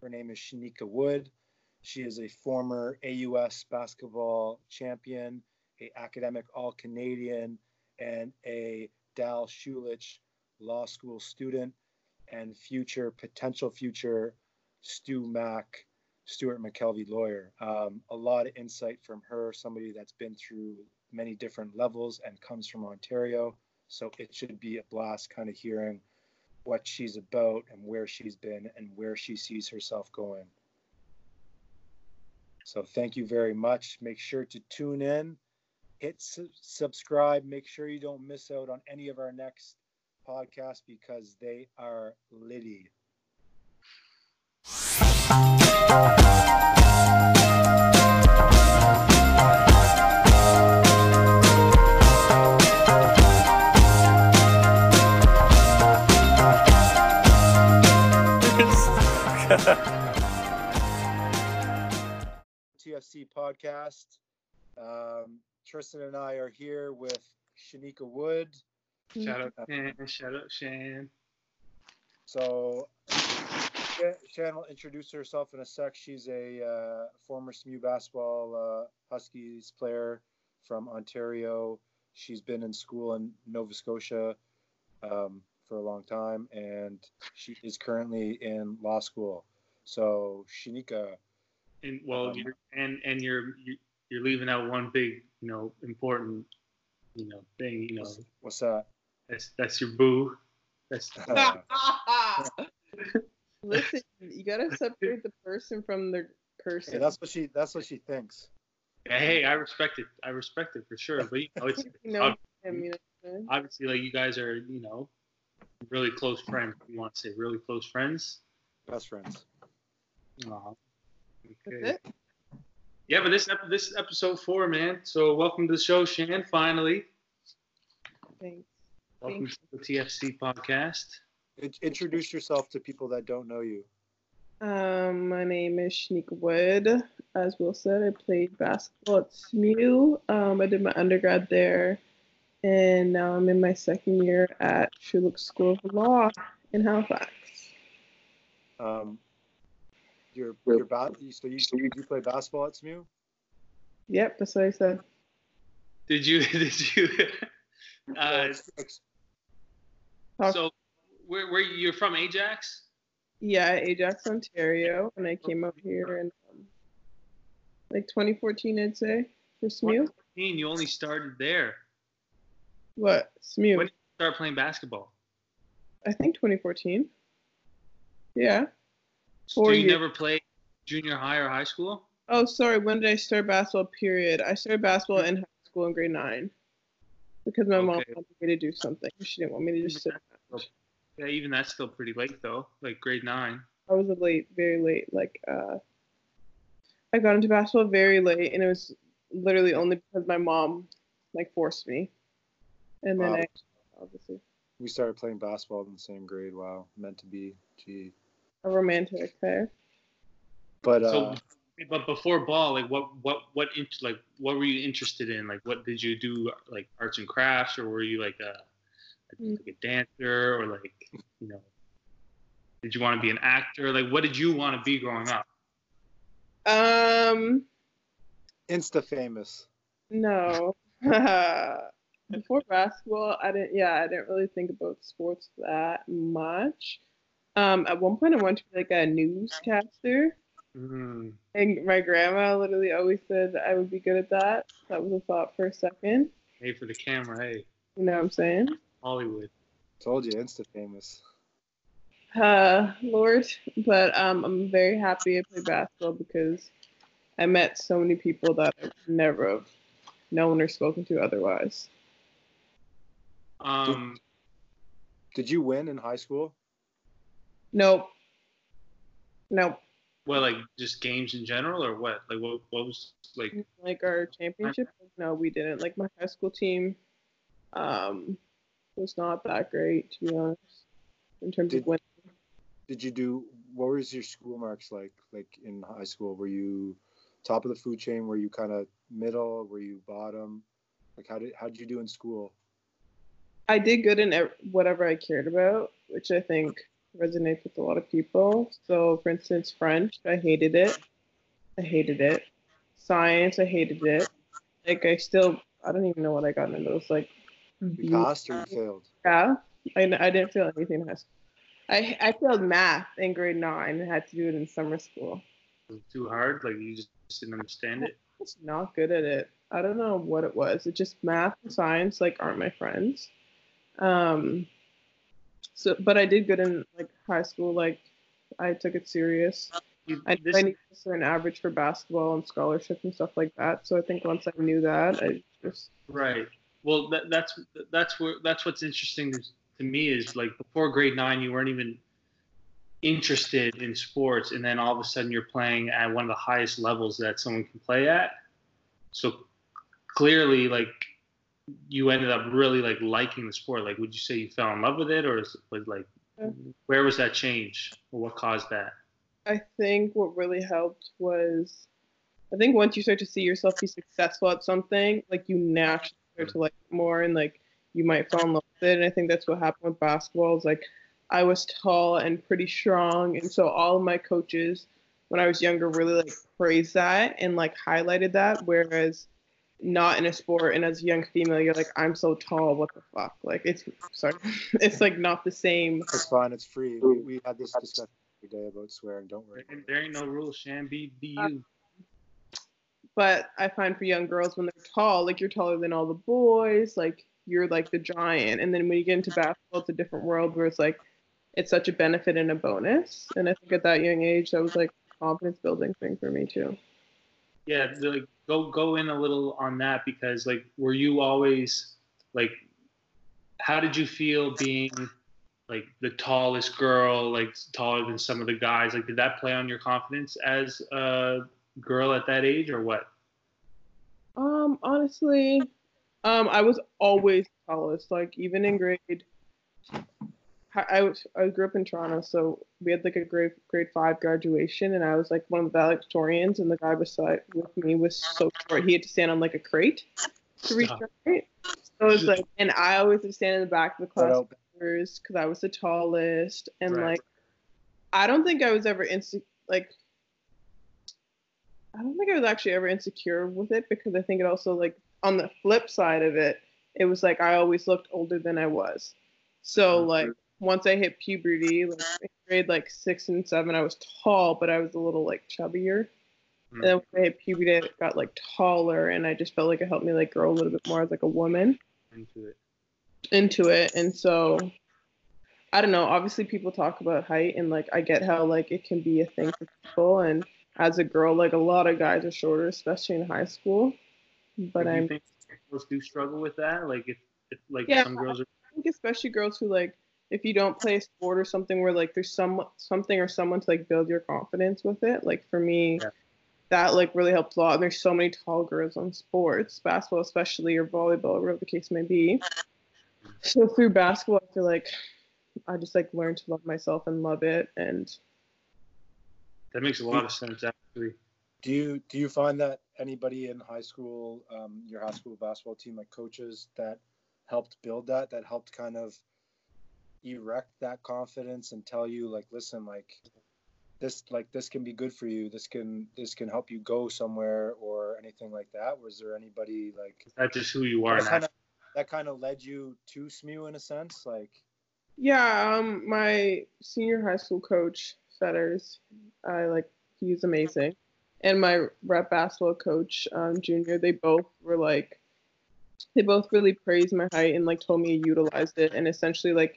Her name is Shanika Wood. She is a former AUS basketball champion, a academic All Canadian, and a Dal Schulich Law School student, and future potential future Stu Mack, Stewart McKelvie lawyer. Um, a lot of insight from her, somebody that's been through many different levels and comes from Ontario. So it should be a blast kind of hearing what she's about and where she's been and where she sees herself going. So thank you very much. Make sure to tune in, hit su- subscribe, make sure you don't miss out on any of our next podcasts because they are litty. TFC podcast. Um, Tristan and I are here with Shanika Wood. Shout out Shan. Shout out Shan. So, Shan Shan will introduce herself in a sec. She's a uh, former SMU basketball uh, Huskies player from Ontario. She's been in school in Nova Scotia um, for a long time, and she is currently in law school. So, Shanika, And well, Um, you're, and and you're you- you're leaving out one big, you know, important, you know, thing. You know, what's, what's that? that's that's your boo. That's Listen, you gotta separate the person from the person. hey, that's what she. That's what she thinks. hey, I respect it. I respect it for sure. But you know, it's you know him, you know what I'm saying? obviously like you guys are, you know, really close friends. You want to say really close friends? Best friends. Aw. That's Okay. Yeah, but this ep- this is episode four, man. So welcome to the show, Shan. Finally, Thanks. welcome Thank to the TFC podcast. In- introduce yourself to people that don't know you. Um, my name is Shanika Wood. As Will said, I played basketball at SMU. Um, I did my undergrad there, and now I'm in my second year at Schulich School of Law in Halifax. Um, your your ba- so you so you, you play basketball at SMU? Yep, that's what I said. Did you did you? Uh, so where where you're from Ajax? Yeah, Ajax, Ontario, and I came out here in um, like 2014, I'd say, for SMU. 2014, You only started there. What SMU? When did you start playing basketball? I think 2014. Yeah. So you years. never played junior high or high school? Oh, sorry. When did I start basketball? Period. I started basketball in high school in grade nine because my mom wanted me to do something. She didn't want me to just sit. Yeah, even that's still pretty late though, like grade nine. I was a late, very late. Like, uh, I got into basketball very late, and it was literally only because my mom like forced me. And then Wow. I obviously We started playing basketball in the same grade. Wow, meant to be. Gee. A romantic pair. But So, uh, but before ball, like what what what int- like what were you interested in? Like what did you do? Like arts and crafts, or were you like a Mm. like a dancer, or like you know, did you want to be an actor? Like what did you want to be growing up? Um, Insta famous. no. Before basketball, I didn't. Yeah, I didn't really think about sports that much. Um, at one point, I wanted to be like a newscaster, Mm. and my grandma literally always said I would be good at that. That was a thought for a second. Hey, for the camera, hey, You know what I'm saying? Hollywood. Told you, Insta famous. Uh, Lord, but um, I'm very happy I played basketball because I met so many people that I would never have known or spoken to otherwise. Um, Did you win in high school? Nope. Nope. well, like just games in general, or what? Like what what was like? Like our championship? No, we didn't. Like my high school team, um, was not that great to be honest. In terms Did- of winning. Did you do? What was your school marks like? Like in high school, were you top of the food chain? Were you kind of middle? Were you bottom? Like how did how did you do in school? I did good in whatever I cared about, which I think resonates with a lot of people. So, for instance, French, I hated it. I hated it. Science, I hated it. Like, I still, I don't even know what I got in those. Like, You passed or you failed? yeah, I, I didn't feel anything in high school. I, I failed math in grade nine and had to do it in summer school. Was it too hard? Like you just didn't understand it? I was not good at it. I don't know what it was. It just math and science like aren't my friends. Um, so, but I did good in like high school. Like I took it serious. You- I, this- I need a certain average for basketball and scholarship and stuff like that. So I think once I knew that, I just Right. Well, that, that's that's where that's what's interesting to me is like before grade nine, you weren't even interested in sports, and then all of a sudden you're playing at one of the highest levels that someone can play at. So clearly, like you ended up really like liking the sport. Like, would you say you fell in love with it, or is- was like where was that change, or what caused that? I think what really helped was I think once you start to see yourself be successful at something, like you naturally start to like it more and like you might fall in love with it. And I think that's what happened with basketball is like I was tall and pretty strong. And so all of my coaches when I was younger really like praised that and like highlighted that. Whereas not in a sport and as a young female, you're like, I'm so tall, what the fuck? Like it's sorry. it's like not the same. It's fine. It's free. We, we had this discussion every day about swearing. Don't worry. There ain't- There ain't no rules, Shan. Be be Uh, you. but I find for young girls when they're tall, like you're taller than all the boys, like you're like the giant. And then when you get into basketball, it's a different world where it's like it's such a benefit and a bonus. And I think at that young age, that was like a confidence building thing for me too. yeah the- like go go in a little on that because like were you always like how did you feel being like the tallest girl like taller than some of the guys like did that play on your confidence as a girl at that age or what Um, honestly, um, I was always tallest. Like even in grade, I I was I grew up in Toronto, so we had like a grade grade five graduation, and I was like one of the valedictorians, and the guy beside with me was so short he had to stand on like a crate to reach Stop. the crate. So was like, and I always would stand in the back of the class because I was the tallest, and Right. like I don't think I was ever inse- like I don't think I was actually ever insecure with it because I think it also like on the flip side of it, it was like I always looked older than I was. So like once I hit puberty, like in grade like six and seven, I was tall, but I was a little like chubbier. And then mm. when I hit puberty, I got like taller, and I just felt like it helped me like grow a little bit more as like a woman into it into it and so i don't know obviously people talk about height and like i get how like it can be a thing for people and as a girl like a lot of guys are shorter especially in high school but i'm think girls do struggle with that like if, if like Yeah. some girls are I think especially girls who like if you don't play a sport or something where like there's some something or someone to like build your confidence with it like for me Yeah. that like really helped a lot. And there's so many tall girls on sports basketball especially or volleyball or whatever the case may be. So through basketball i feel like i just like learned to love myself and love it and that makes a lot of sense actually. Do you do you find that anybody in high school, um, your high school basketball team, like coaches, that helped build that, that helped kind of erect that confidence and tell you, like, listen, like this, like this can be good for you. This can this can help you go somewhere or anything like that. Was there anybody like that's just who you are that kind of that kind of led you to SMU in a sense, like? yeah um my senior high school coach fetters i like he's amazing and my rep basketball coach um junior they both were like they both really praised my height and like told me to utilize it and essentially like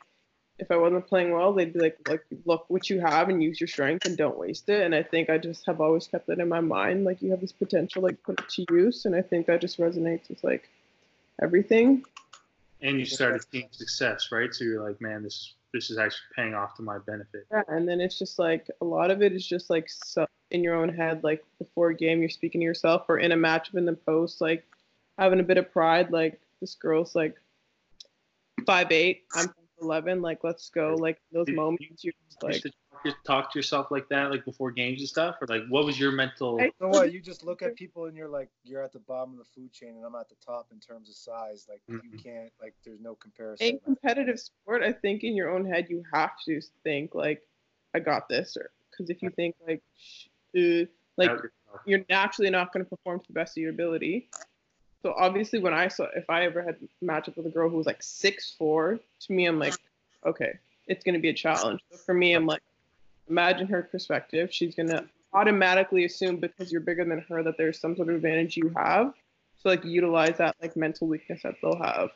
if i wasn't playing well they'd be like like look what you have and use your strength and don't waste it. And i think i just have always kept that in my mind like you have this potential like put it to use. And i think that just resonates with like everything. And you started seeing success right? So you're like man this this is actually paying off to my benefit. Yeah, and then it's just like a lot of it is just like so in your own head, like before a game, you're speaking to yourself, or in a matchup in the post, like having a bit of pride. Like this girl's like five eight, I'm eleven. Like let's go. Like those You- moments, you're just you like used to talk talk to yourself like that, like before games and stuff, or like what was your mental? You know what? You just look at people and you're like, you're at the bottom of the food chain, and I'm at the top in terms of size. Like mm-hmm. you can't, like, there's no comparison. In competitive sport, I think in your own head you have to think like, I got this, or because if you think like, uh, like you're naturally not going to perform to the best of your ability. So obviously, when I saw if I ever had match up with a girl who was like six four, to me, I'm like, okay, it's going to be a challenge. So for me, I'm like, imagine her perspective. She's going to automatically assume because you're bigger than her that there's some sort of advantage you have. So like utilize that like mental weakness that they'll have.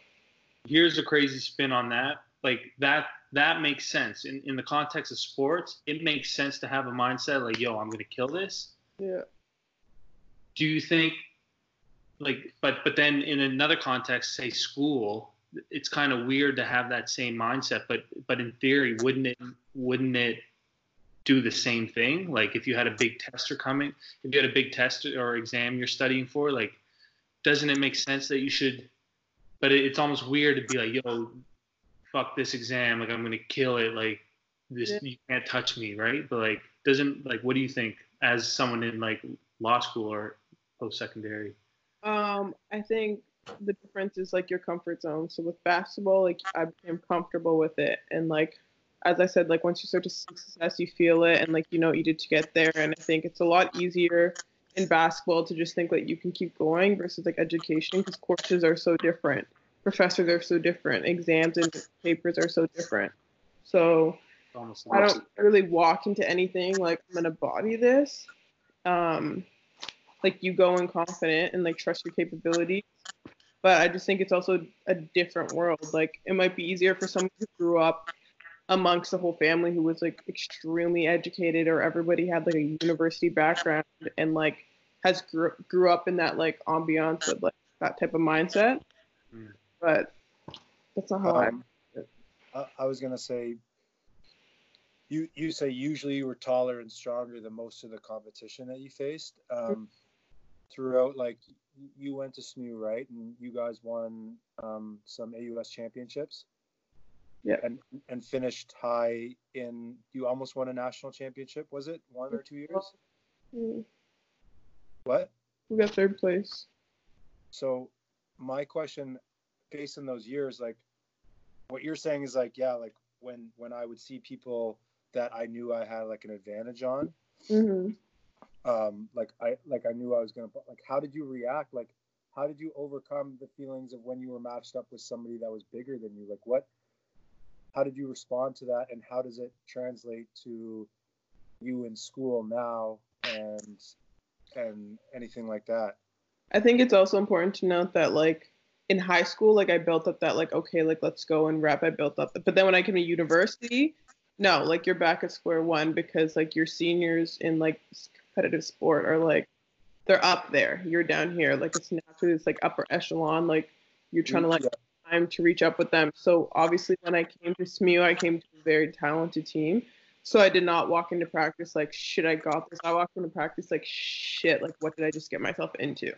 Here's a crazy spin on that. Like that that makes sense in in the context of sports. It makes sense to have a mindset like, yo, I'm gonna kill this. Yeah. Do you think like but but then in another context, say school, it's kind of weird to have that same mindset but but in theory wouldn't it wouldn't it do the same thing? Like if you had a big tester coming if you had a big test or exam you're studying for like doesn't it make sense that you should but it, it's almost weird to be like yo fuck this exam like i'm gonna kill it like this yeah. you can't touch me right? But like doesn't like what do you think as someone in like law school or post secondary um i think the difference is like your comfort zone. So with basketball, like I became comfortable with it, and like as I said, like once you start to see success, you feel it, and like you know what you did to get there. And I think it's a lot easier in basketball to just think like you can keep going versus like education because courses are so different, professors are so different, exams and papers are so different. So I don't really walk into anything like I'm gonna body this. Um, like you go in confident and like trust your capabilities but I just think it's also a different world. Like it might be easier for someone who grew up amongst the whole family who was like extremely educated or everybody had like a university background and like has grew, grew up in that like ambiance of like that type of mindset. Mm. But that's not how um, I, I was gonna say you you say usually you were taller and stronger than most of the competition that you faced um, throughout like you went to SMU, right? And you guys won um, some AUS championships. Yeah. And and finished high in. You almost won a national championship. Was it one or two years? Mm. What? We got third place. So, my question, based on those years, like, what you're saying is like, yeah, like when when I would see people that I knew I had like an advantage on. Mm-hmm um, like I like I knew I was gonna like how did you react? Like how did you overcome the feelings of when you were matched up with somebody that was bigger than you? Like what how did you respond to that? And how does it translate to you in school now and and anything like that? I think it's also important to note that like in high school like I built up that like okay like let's go and rep I built up but then when I came to university no like you're back at square one because like your seniors in like competitive sport are like they're up there. You're down here. Like it's naturally this like upper echelon. Like you're trying to mm, like yeah. time to reach up with them. So obviously when I came to SMU, I came to a very talented team. So I did not walk into practice like shit I got this. I walked into practice like shit, like what did I just get myself into?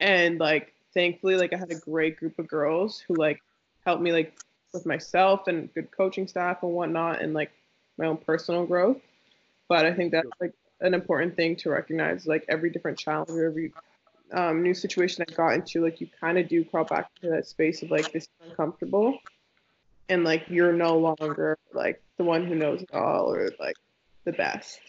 And like thankfully like I had a great group of girls who like helped me like with myself and good coaching staff and whatnot and like my own personal growth. But I think that's like an important thing to recognize. Like every different challenge or every um, new situation I got into, like you kind of do crawl back into that space of like this is uncomfortable, and like you're no longer like the one who knows it all or like the best,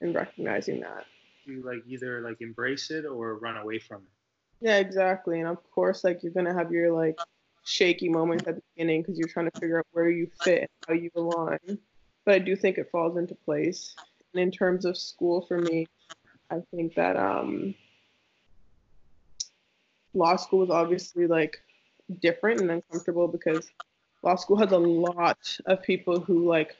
and recognizing that. You like either like embrace it or run away from it. Yeah, exactly. And of course, like you're gonna have your like shaky moments at the beginning because you're trying to figure out where you fit and how you align. But I do think it falls into place in terms of school for me, I think that um, law school was obviously like different and uncomfortable because law school has a lot of people who like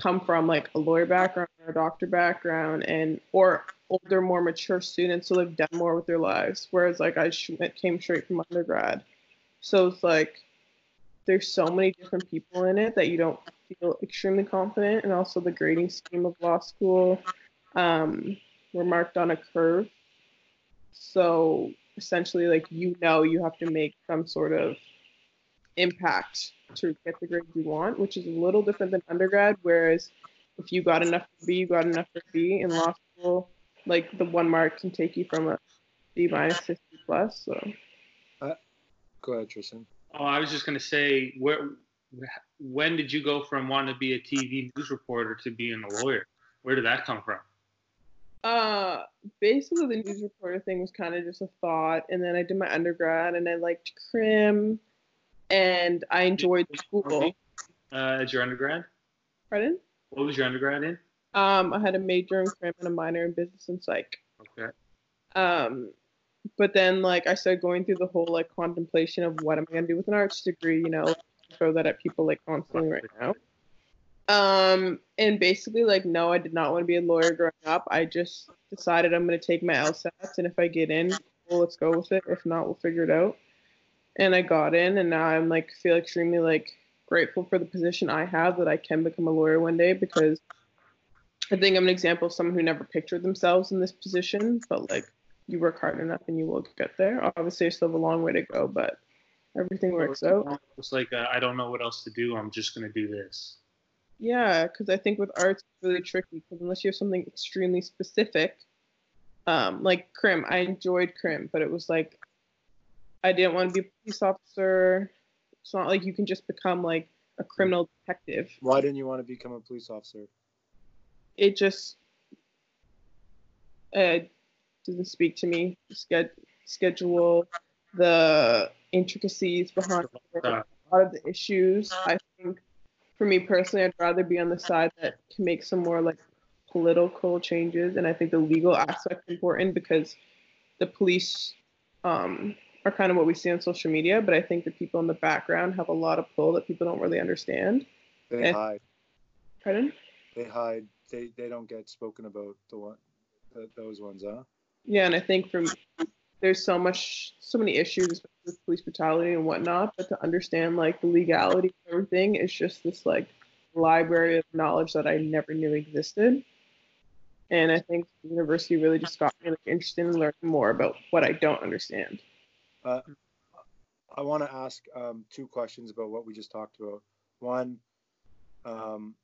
come from like a lawyer background or a doctor background and or older more mature students who have done more with their lives whereas like i came straight from undergrad. So it's like there's so many different people in it that you don't feel extremely confident. And also the grading scheme of law school um, were marked on a curve. So essentially, like you know, you have to make some sort of impact to get the grade you want, which is a little different than undergrad. Whereas if you got enough for B, you got enough for B. In law school, like the one mark can take you from a B minus to C plus. So. Uh, go ahead, Tristan. Oh, I was just gonna say, where, when did you go from wanting to be a TV news reporter to being a lawyer? Where did that come from? Uh, basically the news reporter thing was kind of just a thought, and then I did my undergrad, and I liked crim, and I enjoyed school. Uh, as your undergrad? Pardon? What was your undergrad in? Um, I had a major in crim and a minor in business and psych. Okay. Um, but then like I started going through the whole like contemplation of what am I gonna do with an arts degree, you know, throw that at people like constantly right now. Um, and basically like no, I did not want to be a lawyer growing up. I just decided I'm gonna take my LSATs and if I get in, well, let's go with it. If not, we'll figure it out. And I got in, and now I'm like feel extremely like grateful for the position I have that I can become a lawyer one day because I think I'm an example of someone who never pictured themselves in this position, but like you work hard enough and you will get there. Obviously, there's still have a long way to go, but everything works out. It's like uh, I don't know what else to do. I'm just gonna do this. Yeah, because I think with arts it's really tricky because unless you have something extremely specific, um, like crim, I enjoyed crim, but it was like I didn't want to be a police officer. It's not like you can just become like a criminal detective. Why didn't you want to become a police officer? It just uh, doesn't speak to me. Sched- schedule, the intricacies behind a lot of the issues. I think for me personally, I'd rather be on the side that can make some more like political changes, and I think the legal aspect is important because the police um, are kind of what we see on social media, but I think the people in the background have a lot of pull that people don't really understand. They And- hide. Pardon? They hide. They they don't get spoken about. The one, th those ones, huh? Yeah, and I think from there's so much, so many issues with police brutality and whatnot, but to understand like the legality of everything is just this like library of knowledge that I never knew existed. And I think the university really just got me like interested in learning more about what I don't understand. Uh, I want to ask um, two questions about what we just talked about. One, um,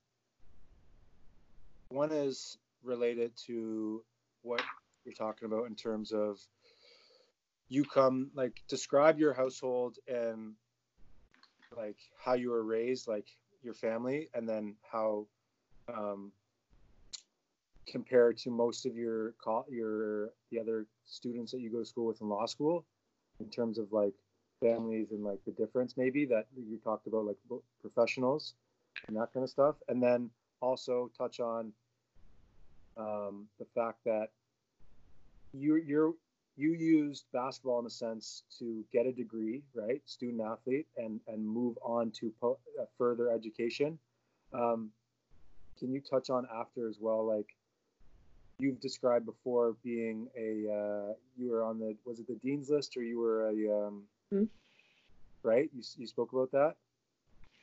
one is related to what you're talking about in terms of you come like describe your household and like how you were raised, like your family, and then how um, compared to most of your your the other students that you go to school with in law school in terms of like families and like the difference maybe that you talked about like professionals and that kind of stuff. And then also touch on um, the fact that you you're you used basketball in a sense to get a degree right? Student athlete and and move on to po- uh, further education. Um, can you touch on after as well? Like you've described before being a uh, you were on the was it the dean's list or you were a um, Hmm. right? You, you spoke about that?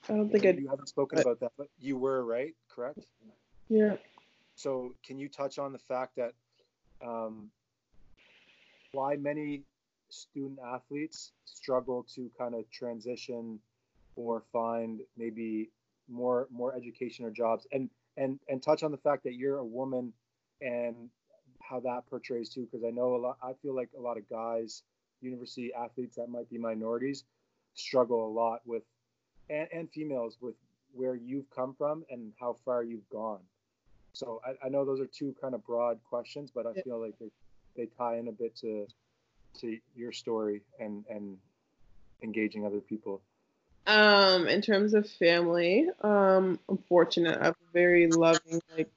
I don't think I you haven't spoken about that but you were right? Correct? Yeah. so can you touch on the fact that um, why many student athletes struggle to kind of transition or find maybe more more education or jobs. And and and touch on the fact that you're a woman and how that portrays too because i know a lot i feel like a lot of guys university athletes that might be minorities struggle a lot with and, and females with where you've come from and how far you've gone. So I, I know those are two kind of broad questions but i feel like they, they tie in a bit to to your story and and engaging other people Um, in terms of family, um, I'm fortunate. I have a very loving, like,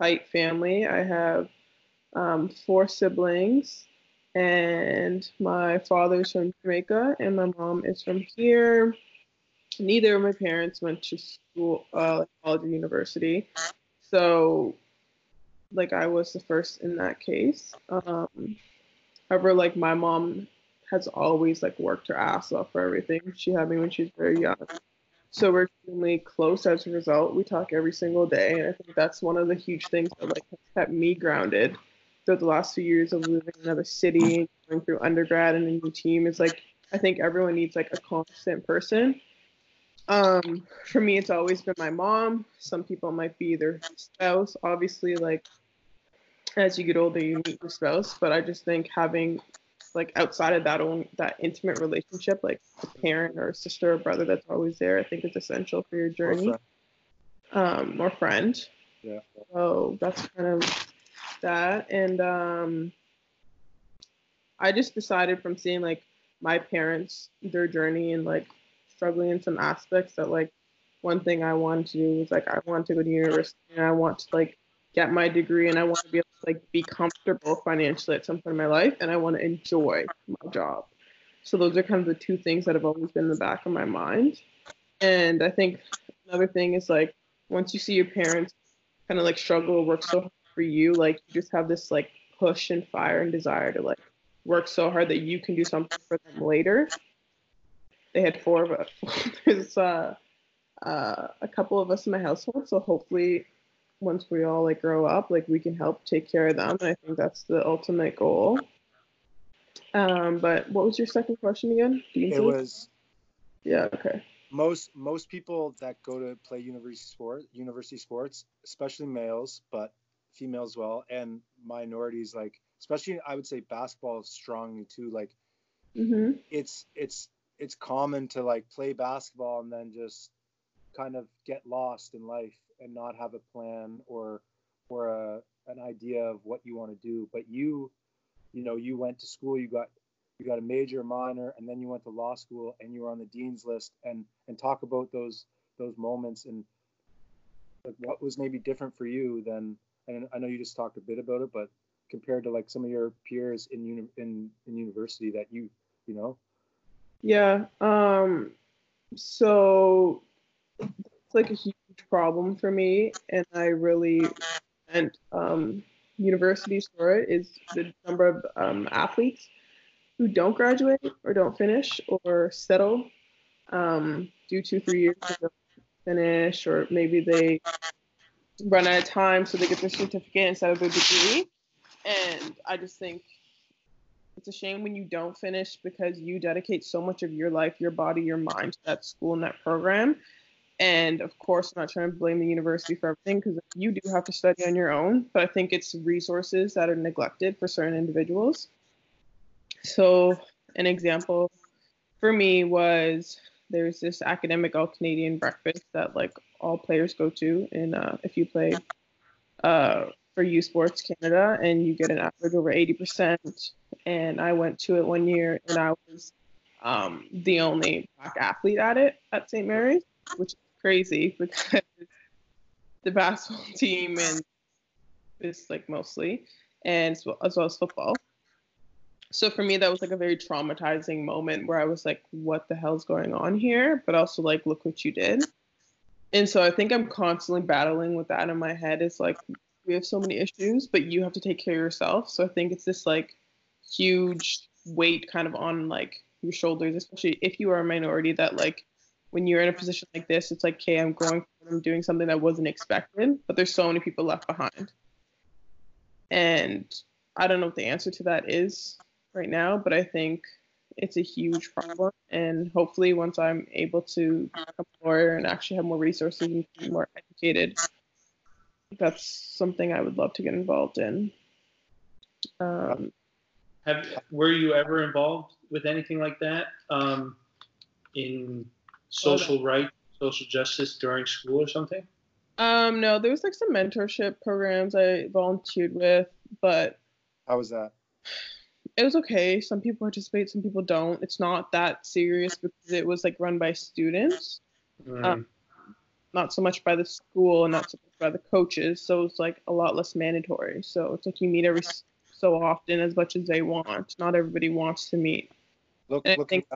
tight family. I have um, four siblings, and my father's from Jamaica, and my mom is from here. Neither of my parents went to school, uh, college or university, so like I was the first in that case. Um, however, like my mom has always like worked her ass off for everything. She had me when she was very young. So we're extremely close as a result. We talk every single day. And I think that's one of the huge things that like kept me grounded through the last few years of living in another city, going through undergrad and a new team is like I think everyone needs like a constant person. Um, for me, it's always been my mom. Some people might be their spouse. Obviously, like as you get older, you meet your spouse. But I just think having like outside of that own that intimate relationship, like a parent or a sister or brother that's always there, I think is essential for your journey. Or friend. Um, or friend. Yeah. So that's kind of that. And um I just decided from seeing like my parents, their journey and like struggling in some aspects that like one thing I wanted to do was like I want to go to university and I want to like get my degree and I want to be like be comfortable financially at some point in my life and I want to enjoy my job. So those are kind of the two things that have always been in the back of my mind. And I think another thing is like once you see your parents kind of like struggle work so hard for you, like you just have this like push and fire and desire to like work so hard that you can do something for them later. They had four of us. There's uh, uh, a couple of us in my household, so hopefully once we all like grow up, like we can help take care of them. And I think that's the ultimate goal. Um, but what was your second question again? It was. Yeah. Okay. Most most people that go to play university sport, university sports, especially males, but females as well, and minorities, like especially I would say basketball is strong too. Like, mm-hmm. it's it's it's common to like play basketball and then just kind of get lost in life and not have a plan or or a, an idea of what you want to do. But you you know you went to school you got you got a major minor and then you went to law school and you were on the dean's list and and talk about those those moments and like what was maybe different for you than and I know you just talked a bit about it but compared to like some of your peers in uni- in in university that you you know? Yeah um so it's like a huge problem for me, and I really and um, universities for it is the number of um, athletes who don't graduate or don't finish or settle um, do two three years to finish, or maybe they run out of time so they get their certificate instead of their degree. And I just think it's a shame when you don't finish because you dedicate so much of your life, your body, your mind to that school and that program. And of course, I'm not trying to blame the university for everything because you do have to study on your own, but I think it's resources that are neglected for certain individuals. So, an example for me was there's this academic all Canadian breakfast that like all players go to, and uh, if you play uh, for U Sports Canada, and you get an average over 80%. And I went to it one year, and I was um, the only black athlete at it at St. Mary's, which crazy because the basketball team and is like mostly, and as well, as well as football. So for me, that was like a very traumatizing moment where I was like, "What the hell's going on here?" But also like, "Look what you did." And so I think I'm constantly battling with that in my head. It's like we have so many issues, but you have to take care of yourself. So I think it's this like huge weight kind of on like your shoulders, especially if you are a minority that like when you're in a position like this, it's like, okay, I'm growing, I'm doing something that wasn't expected, but there's so many people left behind. And I don't know what the answer to that is right now, but I think it's a huge problem. And hopefully, once I'm able to become a lawyer and actually have more resources and be more educated, that's something I would love to get involved in. Um, have were you ever involved with anything like that um, in social rights, social justice during school or something? Um, no, there was like some mentorship programs I volunteered with, but how was that? It was okay. Some people participate, some people don't. It's not that serious because it was like run by students, mm. um, not so much by the school and not so much by the coaches. So it's like a lot less mandatory. So it's like you meet every so often as much as they want. Not everybody wants to meet. Look, looking, think,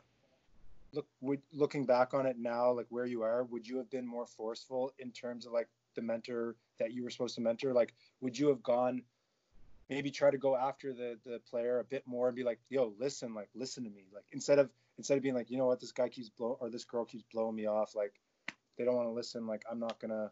look would, looking back on it now like where you are would you have been more forceful in terms of like the mentor that you were supposed to mentor? Like would you have gone maybe try to go after the the player a bit more and be like yo listen like listen to me. Like instead of instead of being like you know what this guy keeps blow or this girl keeps blowing me off like they don't want to listen like i'm not gonna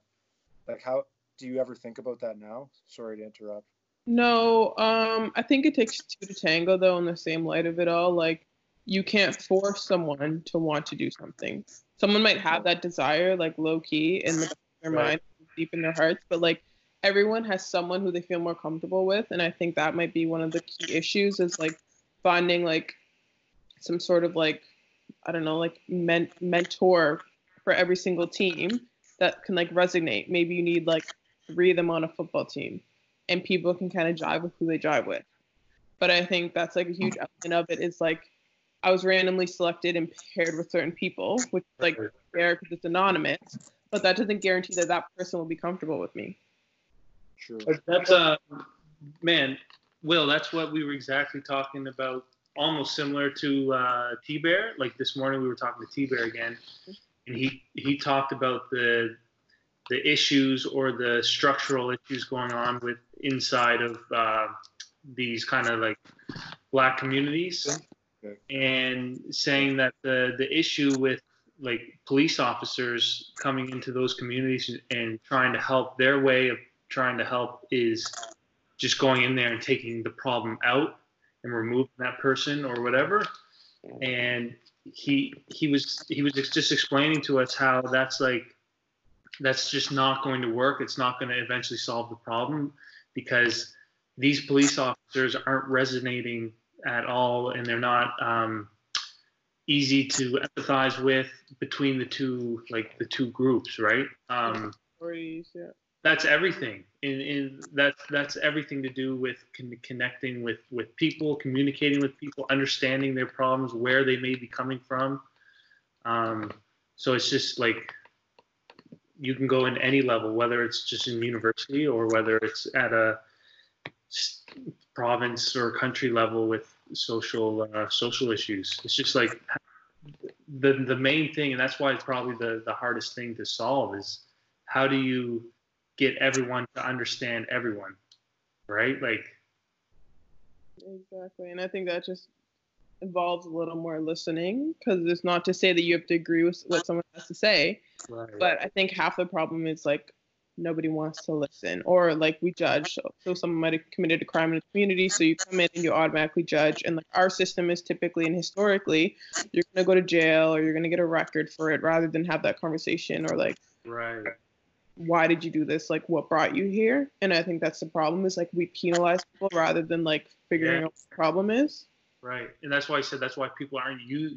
like how do you ever think about that now? Sorry to interrupt. No um i think it takes two to tango though in the same light of it all. Like you can't force someone to want to do something. Someone might have that desire, like low key in the their right. mind, deep in their hearts, but like everyone has someone who they feel more comfortable with, and I think that might be one of the key issues is like finding like some sort of like I don't know, like men- mentor for every single team that can like resonate. Maybe you need like three of them on a football team, and people can kind of jive with who they jive with. But I think that's like a huge mm. element of it is like I was randomly selected and paired with certain people, which is like fair because it's anonymous, but that doesn't guarantee that that person will be comfortable with me. Sure. That's uh, man, Will. That's what we were exactly talking about. Almost similar to uh, T Bear. Like this morning, we were talking to T Bear again, and he he talked about the the issues or the structural issues going on with inside of uh, these kind of like black communities and saying that the the issue with like police officers coming into those communities and trying to help their way of trying to help is just going in there and taking the problem out and removing that person or whatever. And he he was he was just explaining to us how that's like that's just not going to work. It's not going to eventually solve the problem because these police officers aren't resonating at all and they're not um, easy to empathize with between the two like the two groups right? Um, Stories, yeah. that's everything. In, in that's that's everything to do with con- connecting with with people communicating with people understanding their problems where they may be coming from. Um, so it's just like you can go in any level whether it's just in university or whether it's at a province or country level with social uh, social issues it's just like the the main thing and that's why it's probably the the hardest thing to solve is how do you get everyone to understand everyone, right? Like exactly, and I think that just involves a little more listening because it's not to say that you have to agree with what someone has to say, right. but I think half the problem is like nobody wants to listen or like we judge so, so someone might have committed a crime in the community so you come in and you automatically judge and like our system is typically and historically you're going to go to jail or you're going to get a record for it rather than have that conversation or like right why did you do this? Like, what brought you here? And I think that's the problem is like we penalize people rather than like figuring yeah. out what the problem is. Right, and that's why I said that's why people aren't you.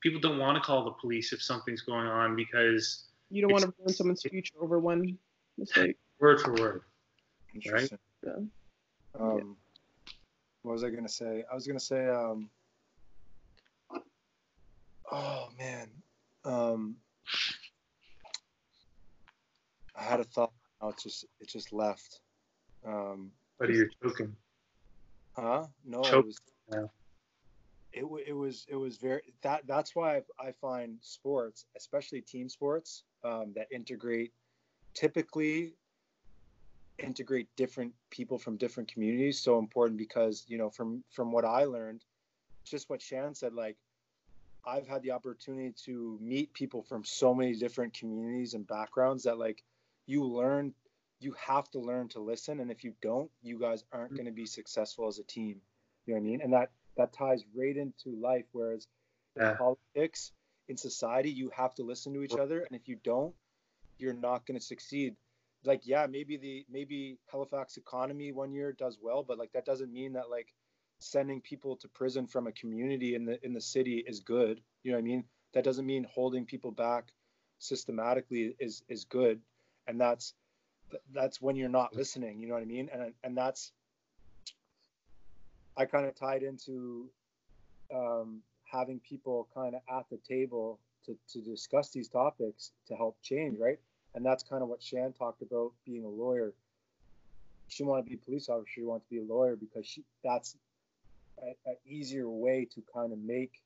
People don't want to call the police if something's going on because you don't want to ruin someone's future over one mistake. Word for word. Right. Yeah. Um, yeah. What was I gonna say? I was gonna say. Um, oh man. Um, I had a thought. Oh, it just it just left. Um, but you're choking. Huh? No, Choke. it was. Yeah. It, it was it was very that that's why I, I find sports, especially team sports, um, that integrate typically integrate different people from different communities so important because you know from from what I learned, just what Shan said, like I've had the opportunity to meet people from so many different communities and backgrounds that like you learn you have to learn to listen. And if you don't you guys aren't going to be successful as a team. You know what i mean? And that that ties right into life. Whereas yeah. in politics in society you have to listen to each other. And if you don't you're not going to succeed. Like yeah maybe the maybe halifax economy one year does well but like that doesn't mean that like sending people to prison from a community in the in the city is good. You know what i mean? That doesn't mean holding people back systematically is is good. And that's that's when you're not listening you know what i mean? And and that's i kind of tied into um, having people kind of at the table to, to discuss these topics to help change right and that's kind of what shan talked about being a lawyer she wanted to be a police officer she wanted to be a lawyer because she that's an easier way to kind of make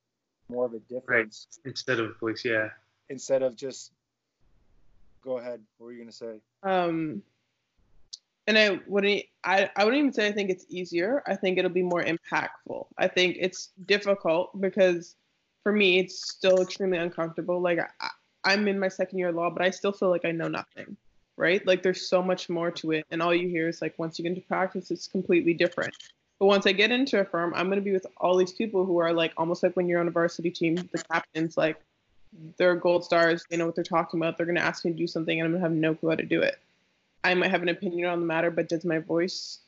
more of a difference right. instead of police yeah instead of just go ahead. What were you gonna say? Um, and I wouldn't. I I wouldn't even say I think it's easier. I think it'll be more impactful. I think it's difficult because for me it's still extremely uncomfortable. Like I, I'm in my second year of law, but I still feel like I know nothing. Right? Like there's so much more to it, and all you hear is like once you get into practice, it's completely different. But once I get into a firm, I'm gonna be with all these people who are like almost like when you're on a varsity team, the captains like they're gold stars, they know what they're talking about. They're gonna ask me to do something and I'm gonna have no clue how to do it. I might have an opinion on the matter, but does my voice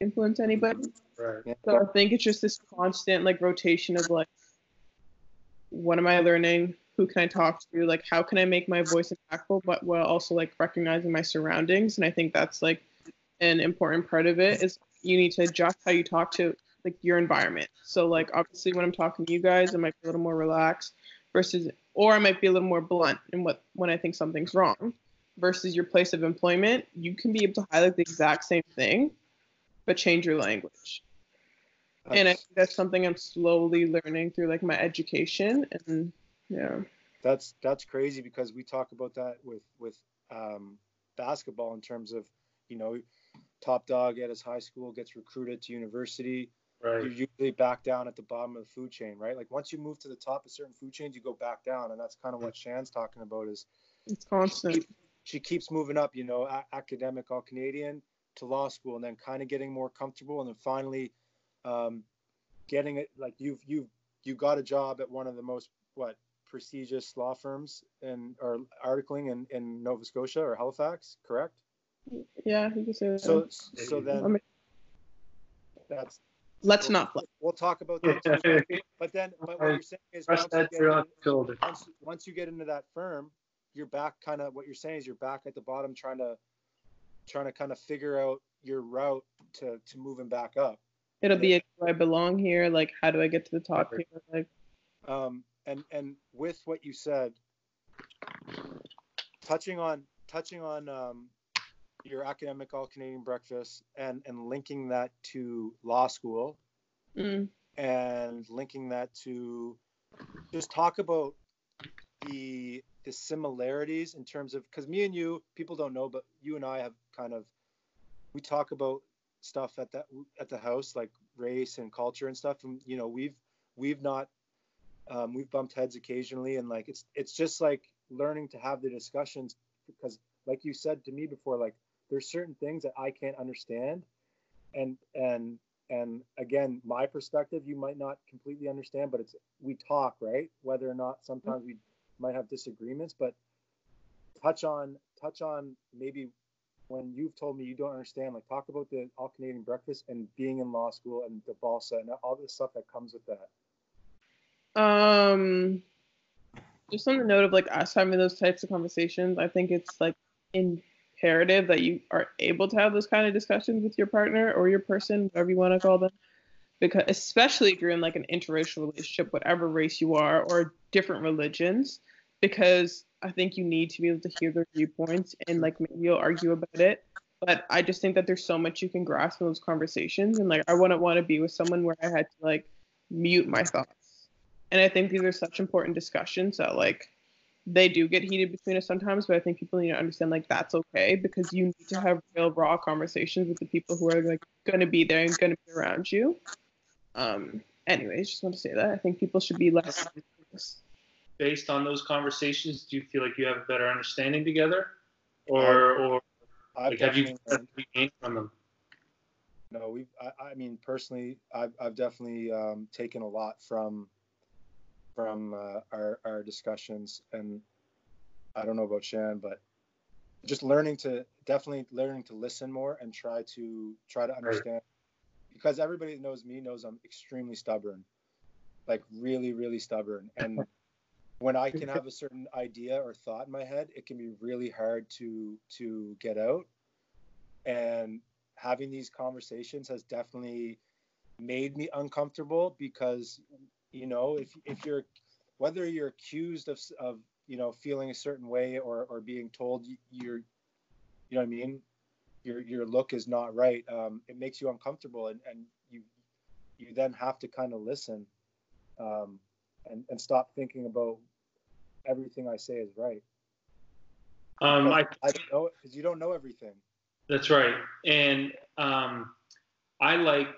influence anybody? Right. So I think it's just this constant like rotation of like, what am I learning? Who can I talk to? Like, how can I make my voice impactful, but while also like recognizing my surroundings? And I think that's like an important part of it is you need to adjust how you talk to like your environment. So like obviously when I'm talking to you guys, I might be a little more relaxed versus, or I might be a little more blunt in what when I think something's wrong. Versus your place of employment, you can be able to highlight the exact same thing, but change your language and I think that's something I'm slowly learning through like my education and yeah. That's that's crazy because we talk about that with with um, basketball in terms of you know top dog at his high school gets recruited to university. Right. You're usually back down at the bottom of the food chain, right? Like once you move to the top of certain food chains, you go back down, and that's kind of what Shan's talking about. Is it's constant. She, she keeps moving up, you know, a- academic all Canadian to law school, and then kind of getting more comfortable, and then finally um, getting it like you've you've you got a job at one of the most what prestigious law firms and or articling in, in Nova Scotia or Halifax, correct? Yeah, you can say that. So so then that's let's we'll, not we'll talk about that too. but then but what you're saying is once you, into, once, once you get into that firm, you're back kind of what you're saying is you're back at the bottom trying to trying to kind of figure out your route to to moving back up it'll be a, do I belong here? Like, how do I get to the top here? Like, um, and and with what you said, touching on touching on um, your academic all Canadian breakfast and and linking that to law school, mm. and linking that to just talk about the the similarities in terms of because me and you people don't know but you and i have kind of we talk about stuff at that at the house like race and culture and stuff and you know we've we've not um, we've bumped heads occasionally and like it's it's just like learning to have the discussions because like you said to me before like there's certain things that i can't understand and and and again my perspective you might not completely understand but it's we talk right whether or not sometimes we might have disagreements but touch on touch on maybe when you've told me you don't understand, like talk about the all Canadian breakfast and being in law school and the balsa and all the stuff that comes with that. Um, just on the note of like us having those types of conversations, I think it's like imperative that you are able to have those kind of discussions with your partner or your person, whatever you want to call them. Because especially if you're in like an interracial relationship, whatever race you are, or different religions, because I think you need to be able to hear their viewpoints and like maybe you'll argue about it. But I just think that there's so much you can grasp in those conversations. And like I wouldn't want to be with someone where I had to like mute my thoughts. And I think these are such important discussions that like they do get heated between us sometimes, but I think people need to understand like that's okay because you need to have real raw conversations with the people who are like gonna be there and gonna be around you. Um anyways, just want to say that. I think people should be less based on those conversations, do you feel like you have a better understanding together, or or like, have you gained from them? No, we. I, I, mean, personally, I've I've definitely um, taken a lot from from uh, our our discussions, and I don't know about Shan, but just learning to definitely learning to listen more and try to try to understand because everybody that knows me knows I'm extremely stubborn like really really stubborn and when I can have a certain idea or thought in my head, it can be really hard to to get out. And having these conversations has definitely made me uncomfortable because you know if if you're whether you're accused of of you know feeling a certain way or or being told you're you know what I mean your your look is not right um, it makes you uncomfortable and and you you then have to kind of listen um, and, and stop thinking about everything I say is right. Um, I, I don't know because you don't know everything. That's right, and um, I like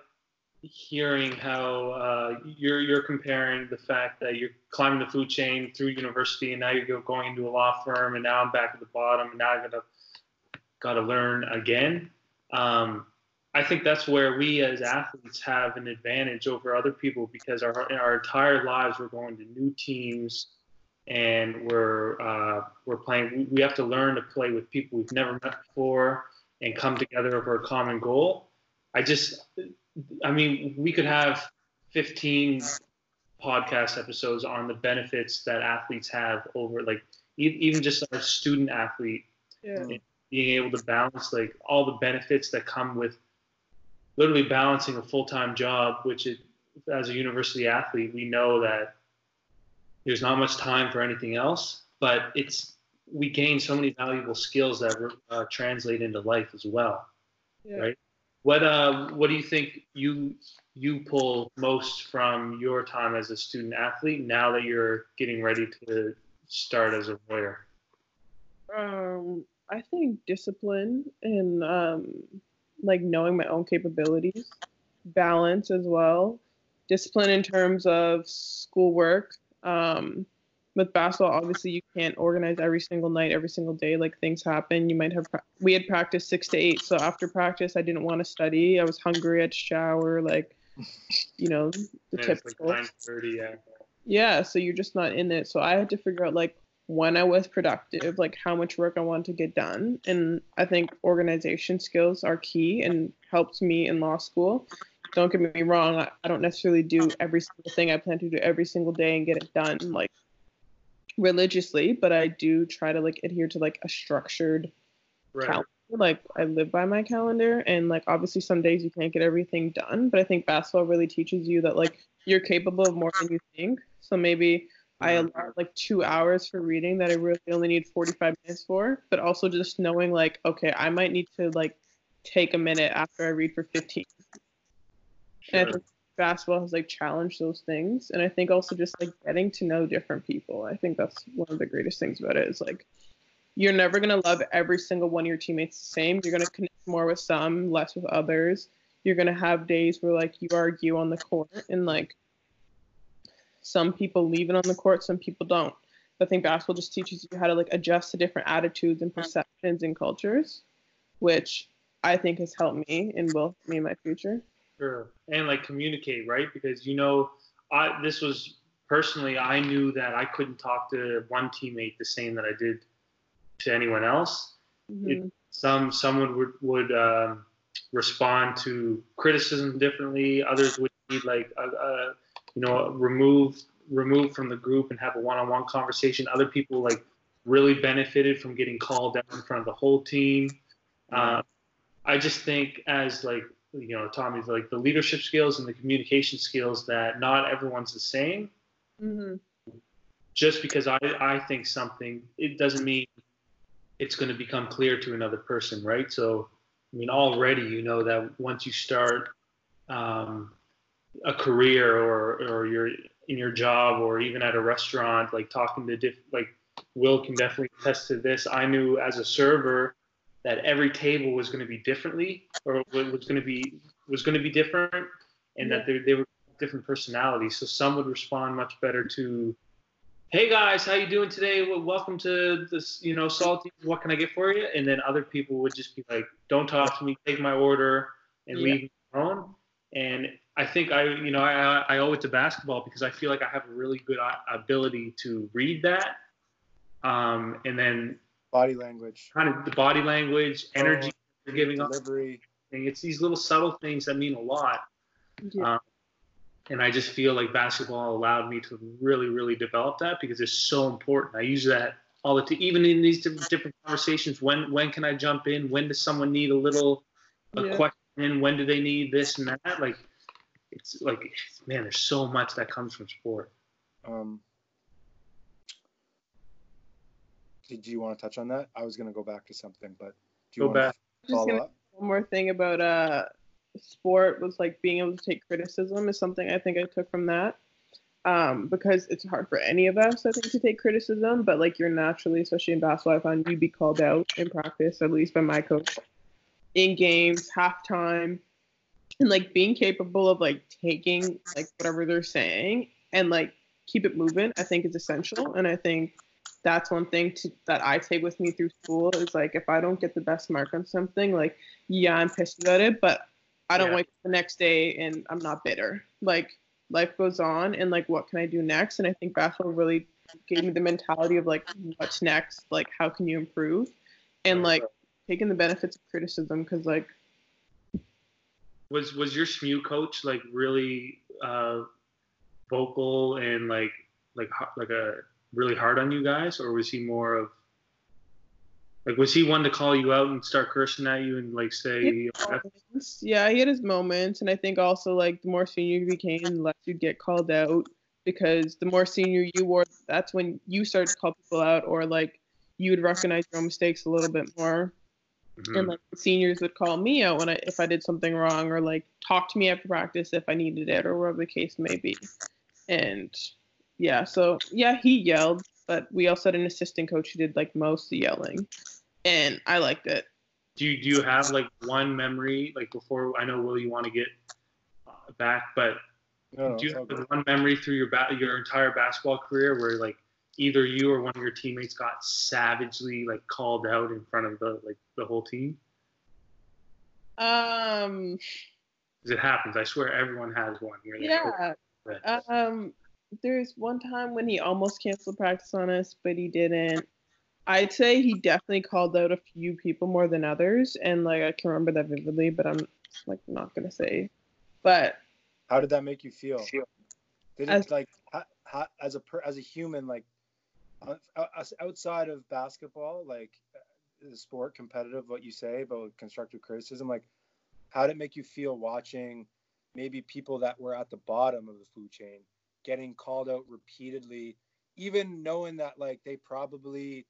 hearing how uh, you're you're comparing the fact that you're climbing the food chain through university, and now you're going into a law firm, and now I'm back at the bottom, and now I gotta gotta learn again. Um, I think that's where we as athletes have an advantage over other people because our our entire lives we're going to new teams and we're uh, we're playing. We have to learn to play with people we've never met before and come together over a common goal. I just, I mean, we could have 15 podcast episodes on the benefits that athletes have over like even just a student athlete Yeah. being able to balance like all the benefits that come with literally balancing a full-time job which it, as a university athlete we know that there's not much time for anything else but it's we gain so many valuable skills that uh, translate into life as well Yeah. right what uh what do you think you you pull most from your time as a student athlete now that you're getting ready to start as a lawyer Um, I think discipline and um, like knowing my own capabilities, balance as well. Discipline in terms of schoolwork. Um, with basketball, obviously you can't organize every single night, every single day. Like things happen. You might have. We had practice six to eight, so after practice, I didn't want to study. I was hungry. I had to shower. Like, you know, the it's like 9:30, yeah Yeah, so you're just not in it. So I had to figure out like when I was productive, like how much work I wanted to get done. And I think organization skills are key and helped me in law school. Don't get me wrong, I don't necessarily do every single thing I plan to do every single day and get it done like religiously, but I do try to like adhere to like a structured right calendar. Like I live by my calendar, and like obviously some days you can't get everything done, but I think basketball really teaches you that like you're capable of more than you think. So maybe I Mhm. allot like two hours for reading that I really only need 45 minutes for, but also just knowing like okay, I might need to like take a minute after I read for 15. And I Sure. think basketball has like challenged those things, and I think also just like getting to know different people. I think that's one of the greatest things about it is like you're never gonna love every single one of your teammates the same. You're gonna connect more with some, less with others. You're gonna have days where like you argue on the court, and like some people leave it on the court, some people don't. I think basketball just teaches you how to like adjust to different attitudes and perceptions and cultures, which I think has helped me and will help me in my future. Sure. And like communicate, right? Because you know, I this was personally I knew that I couldn't talk to one teammate the same that I did to anyone else. Mhm. Some someone would would um, respond to criticism differently. Others would need like a, a you know remove removed from the group and have a one-on-one conversation. Other people like really benefited from getting called out in front of the whole team. Uh, I just think as like you know Tommy's like the leadership skills and the communication skills that not everyone's the same. Mhm. Just because I I think something, it doesn't mean it's going to become clear to another person, right? So I mean already you know that once you start um, a career or or you're in your job or even at a restaurant, like talking to diff like Will can definitely attest to this. I knew as a server that every table was going to be differently or was going to be was going to be different and that they, they were different personalities. So some would respond much better to hey guys how you doing today? Well, welcome to this you know salty what can i get for you? And then other people would just be like don't talk to me take my order and Yeah. leave me alone. And i think i you know I, I owe it to basketball because i feel like i have a really good ability to read that. Um, and then Body language, kind of the body language, energy you're giving off. delivery. It's these little subtle things that mean a lot. Yeah. And I just feel like basketball allowed me to really, really develop that because it's so important. I use that all the time, even in these different, different conversations. When when can I jump in? When does someone need a little a Yeah. question? When do they need this and that? Like it's like man, there's so much that comes from sport. Um, did you want to touch on that? I was going to go back to something, but do you Go want back. to Just follow gonna- up? One more thing about uh sport was like being able to take criticism is something I think I took from that. Um, because it's hard for any of us, I think, to take criticism, but like you're naturally, especially in basketball, I found you'd be called out in practice, at least by my coach, in games, halftime, and like being capable of like taking like whatever they're saying and like keep it moving, I think is essential. And I think that's one thing to, that I take with me through school is like if I don't get the best mark on something, like yeah, I'm pissed about it, but I don't Yeah. wake up the next day and I'm not bitter. Like life goes on and like what can I do next? And I think basketball really gave me the mentality of like what's next? Like how can you improve? And like taking the benefits of criticism because like Was was your SMU coach like really uh, vocal and like like like a really hard on you guys, or was he more of like was he one to call you out and start cursing at you and like say He had "F- moments. Yeah, he had his moments, and I think also like the more senior you became, the less you'd get called out because the more senior you were, that's when you started to call people out, or like you would recognize your own mistakes a little bit more. Mhm. And like the seniors would call me out when I if I did something wrong, or like talk to me after practice if I needed it, or whatever the case may be. And yeah, so yeah, he yelled, but we also had an assistant coach who did like most of the yelling, and I liked it. do you, do you have like one memory like before I know Will you want to get uh, back, but No, no, do you have good. one memory through your ba- your entire basketball career where like either you or one of your teammates got savagely like called out in front of the like the whole team? Um, it happens. I swear everyone has one. Where they- Yeah. But- Um. There's one time when he almost canceled practice on us, but he didn't. I'd say he definitely called out a few people more than others, and like I can remember that vividly, but I'm like not gonna say. But How did that make you feel? Did it As- like ha, ha, as a per, as a human like uh, outside of basketball like uh, the sport competitive what you say about constructive criticism like how did it make you feel watching maybe people that were at the bottom of the food chain getting called out repeatedly even knowing that like they probably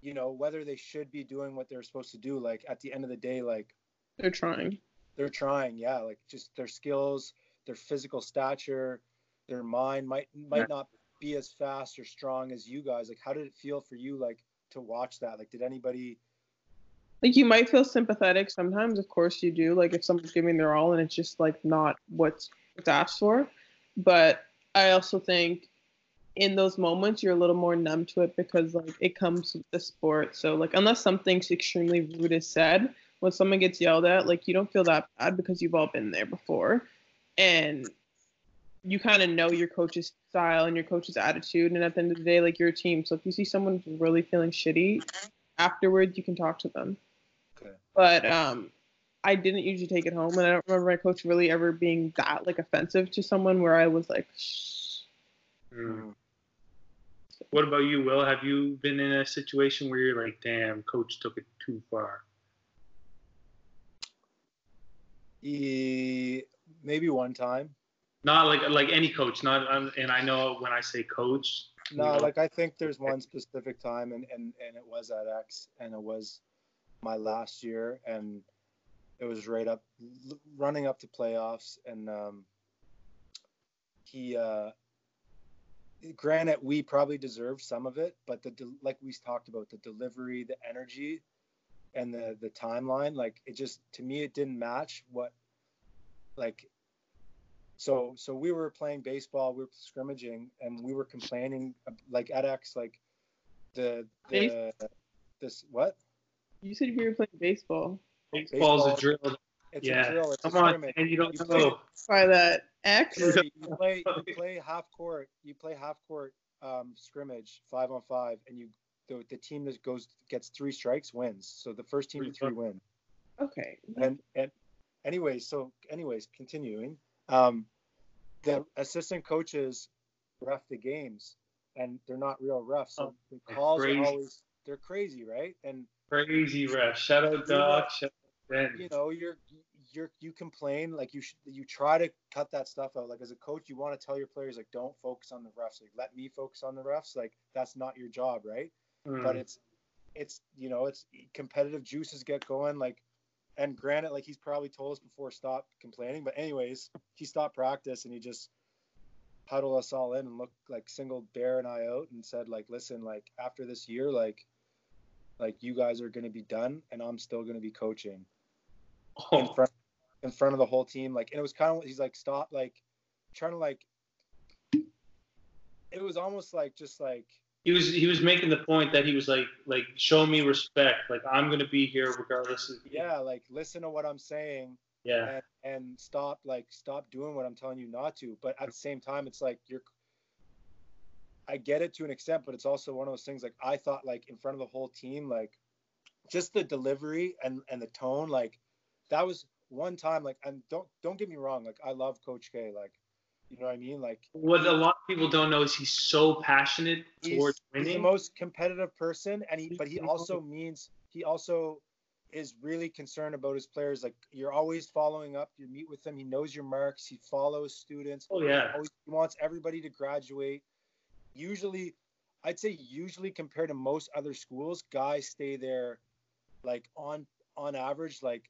you know whether they should be doing what they're supposed to do like at the end of the day like they're trying. they're trying yeah like just their skills their physical stature their mind might might not be as fast or strong as you guys like how did it feel for you like to watch that like did anybody Like you might feel sympathetic sometimes, of course you do. Like if someone's giving their all and it's just like not what's what's asked for. But I also think in those moments you're a little more numb to it because like it comes with the sport. So like unless something's extremely rude is said, when someone gets yelled at, like you don't feel that bad because you've all been there before. And you kind of know your coach's style and your coach's attitude. And at the end of the day, like you're a team. So if you see someone really feeling shitty, afterwards you can talk to them. okay But um, I didn't usually take it home, and I don't remember my coach really ever being that like offensive to someone where I was like, Shh. Mm. What about you, Will? Have you been in a situation where you're like, damn, coach took it too far? e, maybe one time Not like like any coach, not um, and I know when I say coach, no you know, like i think there's one specific time and and, and it was at x and it was my last year and it was right up running up to playoffs and um he uh granted we probably deserved some of it but the de- like we talked about the delivery the energy and the the timeline like it just to me it didn't match what like so so we were playing baseball we were scrimmaging and we were complaining like at x like the the this what you said we were playing baseball. Baseball's a baseball- drill. it's Yeah. a drill it's Come a on, scrimmage and you don't You play- know. By that X. You play you play half court you play half court um, scrimmage five on five and you the, the team that goes gets three strikes wins so the first team to three win Okay. and and anyways so anyways continuing um the assistant coaches ref the games and they're not real refs so Oh, the calls crazy. are always they're crazy right and Crazy ref. Shout out Doc. Shout out Ben. you know you're you're you complain like you should you try to cut that stuff out. Like as a coach you want to tell your players like don't focus on the refs. Like let me focus on the refs. Like that's not your job right? Mm. but it's it's you know it's competitive juices get going like and granted like he's probably told us before stop complaining. But anyways he stopped practice and he just huddled us all in and looked like singled bear and i out and said like listen like after this year like like you guys are going to be done and i'm still going to be coaching in front in front of the whole team. Like and it was kind of he's like stop like trying to like it was almost like just like he was he was making the point that he was like like show me respect. Like i'm gonna be here regardless of yeah like listen to what i'm saying yeah. and, and stop like stop doing what i'm telling you not to. But at the same time it's like you're i get it to an extent but it's also one of those things like i thought like in front of the whole team like just the delivery and and the tone like that was one time like and don't don't get me wrong like i love coach k like you know what I mean? Like what a lot of people don't know is he's so passionate he's, towards he's the most competitive person, and he but he also means he also is really concerned about his players. Like you're always following up. You meet with him. He knows your marks. He follows students. oh yeah, Always, he wants everybody to graduate. Usually, I'd say usually compared to most other schools, guys stay there like on on average like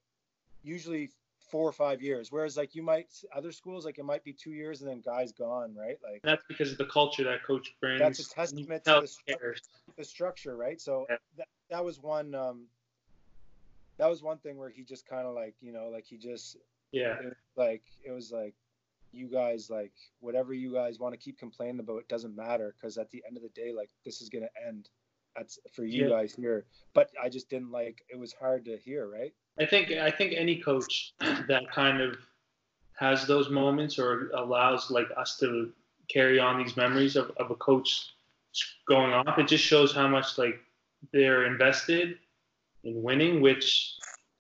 usually four or five years. Whereas like you might other schools like it might be two years and then guys gone, right? Like that's because of the culture that coach brings. That's a testament to the, stru- the structure, right? So Yeah. that that was one um that was one thing where he just kind of like you know like he just Yeah, it like it was like you guys like whatever you guys want to keep complaining about it doesn't matter because at the end of the day like this is gonna end that's for you Yeah. guys here but i just didn't like it was hard to hear right I think I think any coach that kind of has those moments or allows like us to carry on these memories of, of a coach going off, it just shows how much like they're invested in winning, which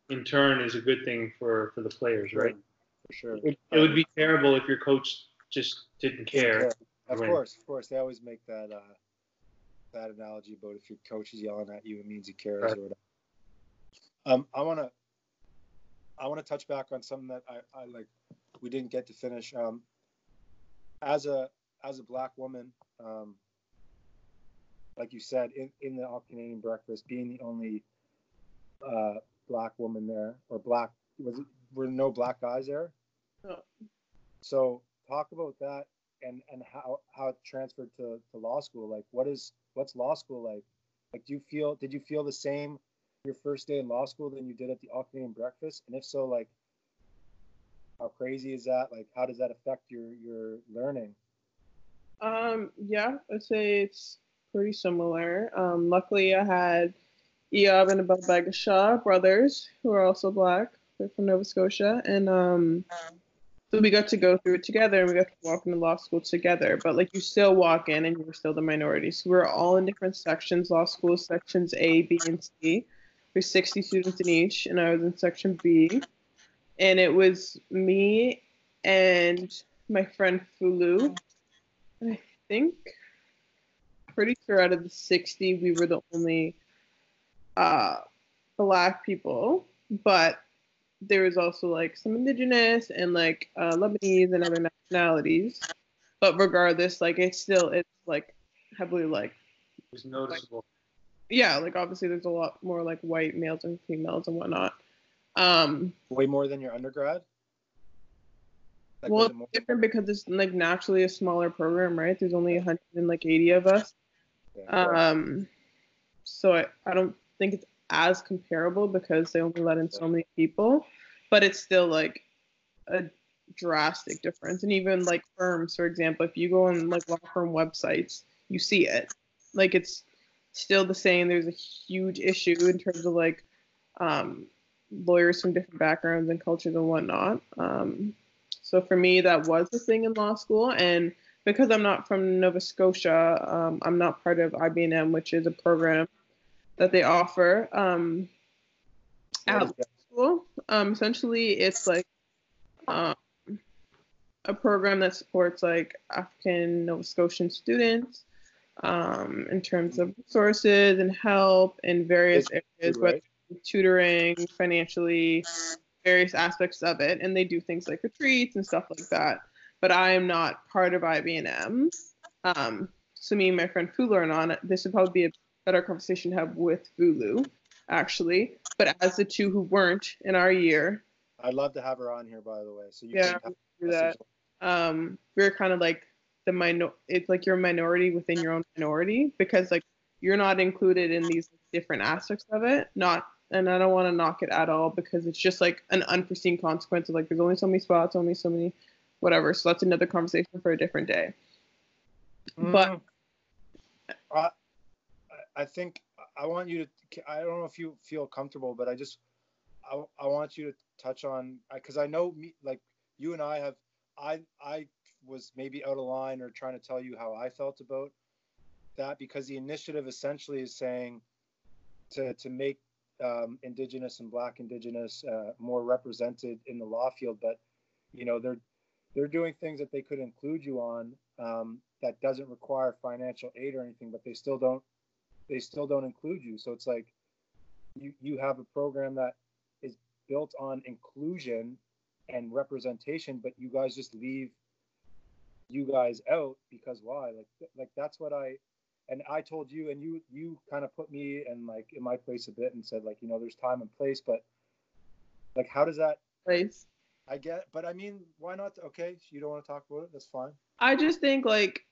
in turn is a good thing for for the players, right? for sure It, it would be terrible if your coach just didn't care. of course of course they always make that uh that analogy about if your coach is yelling at you it means he cares Right. or whatever um i want to i want to touch back on something that I, I like we didn't get to finish um as a as a black woman um like you said in, in the all canadian breakfast being the only uh black woman there or black was it were no black guys there No. so talk about that and and how how it transferred to, to law school like what is what's law school like? Like do you feel did you feel the same your first day in law school than you did at the all canadian breakfast? And if so like how crazy is that? Like how does that affect your your learning? Um, yeah, I'd say it's pretty similar. Um, luckily, I had Eob and Abel Bagashaw brothers who are also black. They're from Nova Scotia, and um, so we got to go through it together, and we got to walk into law school together. But like, you still walk in, and you're still the minority. So we're all in different sections. Law school sections A, B, and C. There's 60 students in each, and I was in section B. And it was me and my friend Fulu. I think pretty sure out of the 60 we were the only uh black people but there was also like some indigenous and like uh, lebanese and other nationalities. But regardless like it's still it's like heavily like It was noticeable. yeah like obviously there's a lot more like white males and females and whatnot. Um way more than your undergrad? Like, well it's more- different because it's like naturally a smaller program right? There's only 180 of us. Yeah. Um, so I, I don't think it's as comparable because they only let in so many people, but it's still like a drastic difference. And even like firms, for example, if you go on like law firm websites, you see it. Like it's still the same. There's a huge issue in terms of like um, lawyers from different backgrounds and cultures and whatnot. Um, so for me, that was a thing in law school, and because I'm not from Nova Scotia, um, I'm not part of IBNM, which is a program that they offer um, at is school. Um, essentially, it's like um, a program that supports like African Nova Scotian students um, in terms of resources and help in various areas, whether right? it's tutoring, financially, various aspects of it, and they do things like retreats and stuff like that. But I am not part of IBM. Um, so me and my friend Fulu are on it. This would probably be a better conversation to have with Fulu, actually. But as the two who weren't in our year, i'd love to have her on here by the way so you yeah, can do that. Um, we're kind of like the minor. It's like you're a minority within your own minority because like you're not included in these different aspects of it. Not, and I don't want to knock it at all because it's just like an unforeseen consequence of like there's only so many spots, only so many, whatever. So that's another conversation for a different day. But- Mm. I, think I want you to. I don't know if you feel comfortable, but I just I, I want you to touch on because I know me like you and I have I I was maybe out of line or trying to tell you how I felt about that because the initiative essentially is saying to to make um, indigenous and black indigenous uh, more represented in the law field but you know they're they're doing things that they could include you on um, that doesn't require financial aid or anything but they still don't they still don't include you. So it's like you you have a program that is built on inclusion and representation but you guys just leave you guys out because why? Like like that's what i and i told you and you you kind of put me in like in my place a bit and said like you know there's time and place but like how does that place. I get but i mean why not? Okay you don't want to talk about it that's fine. I just think like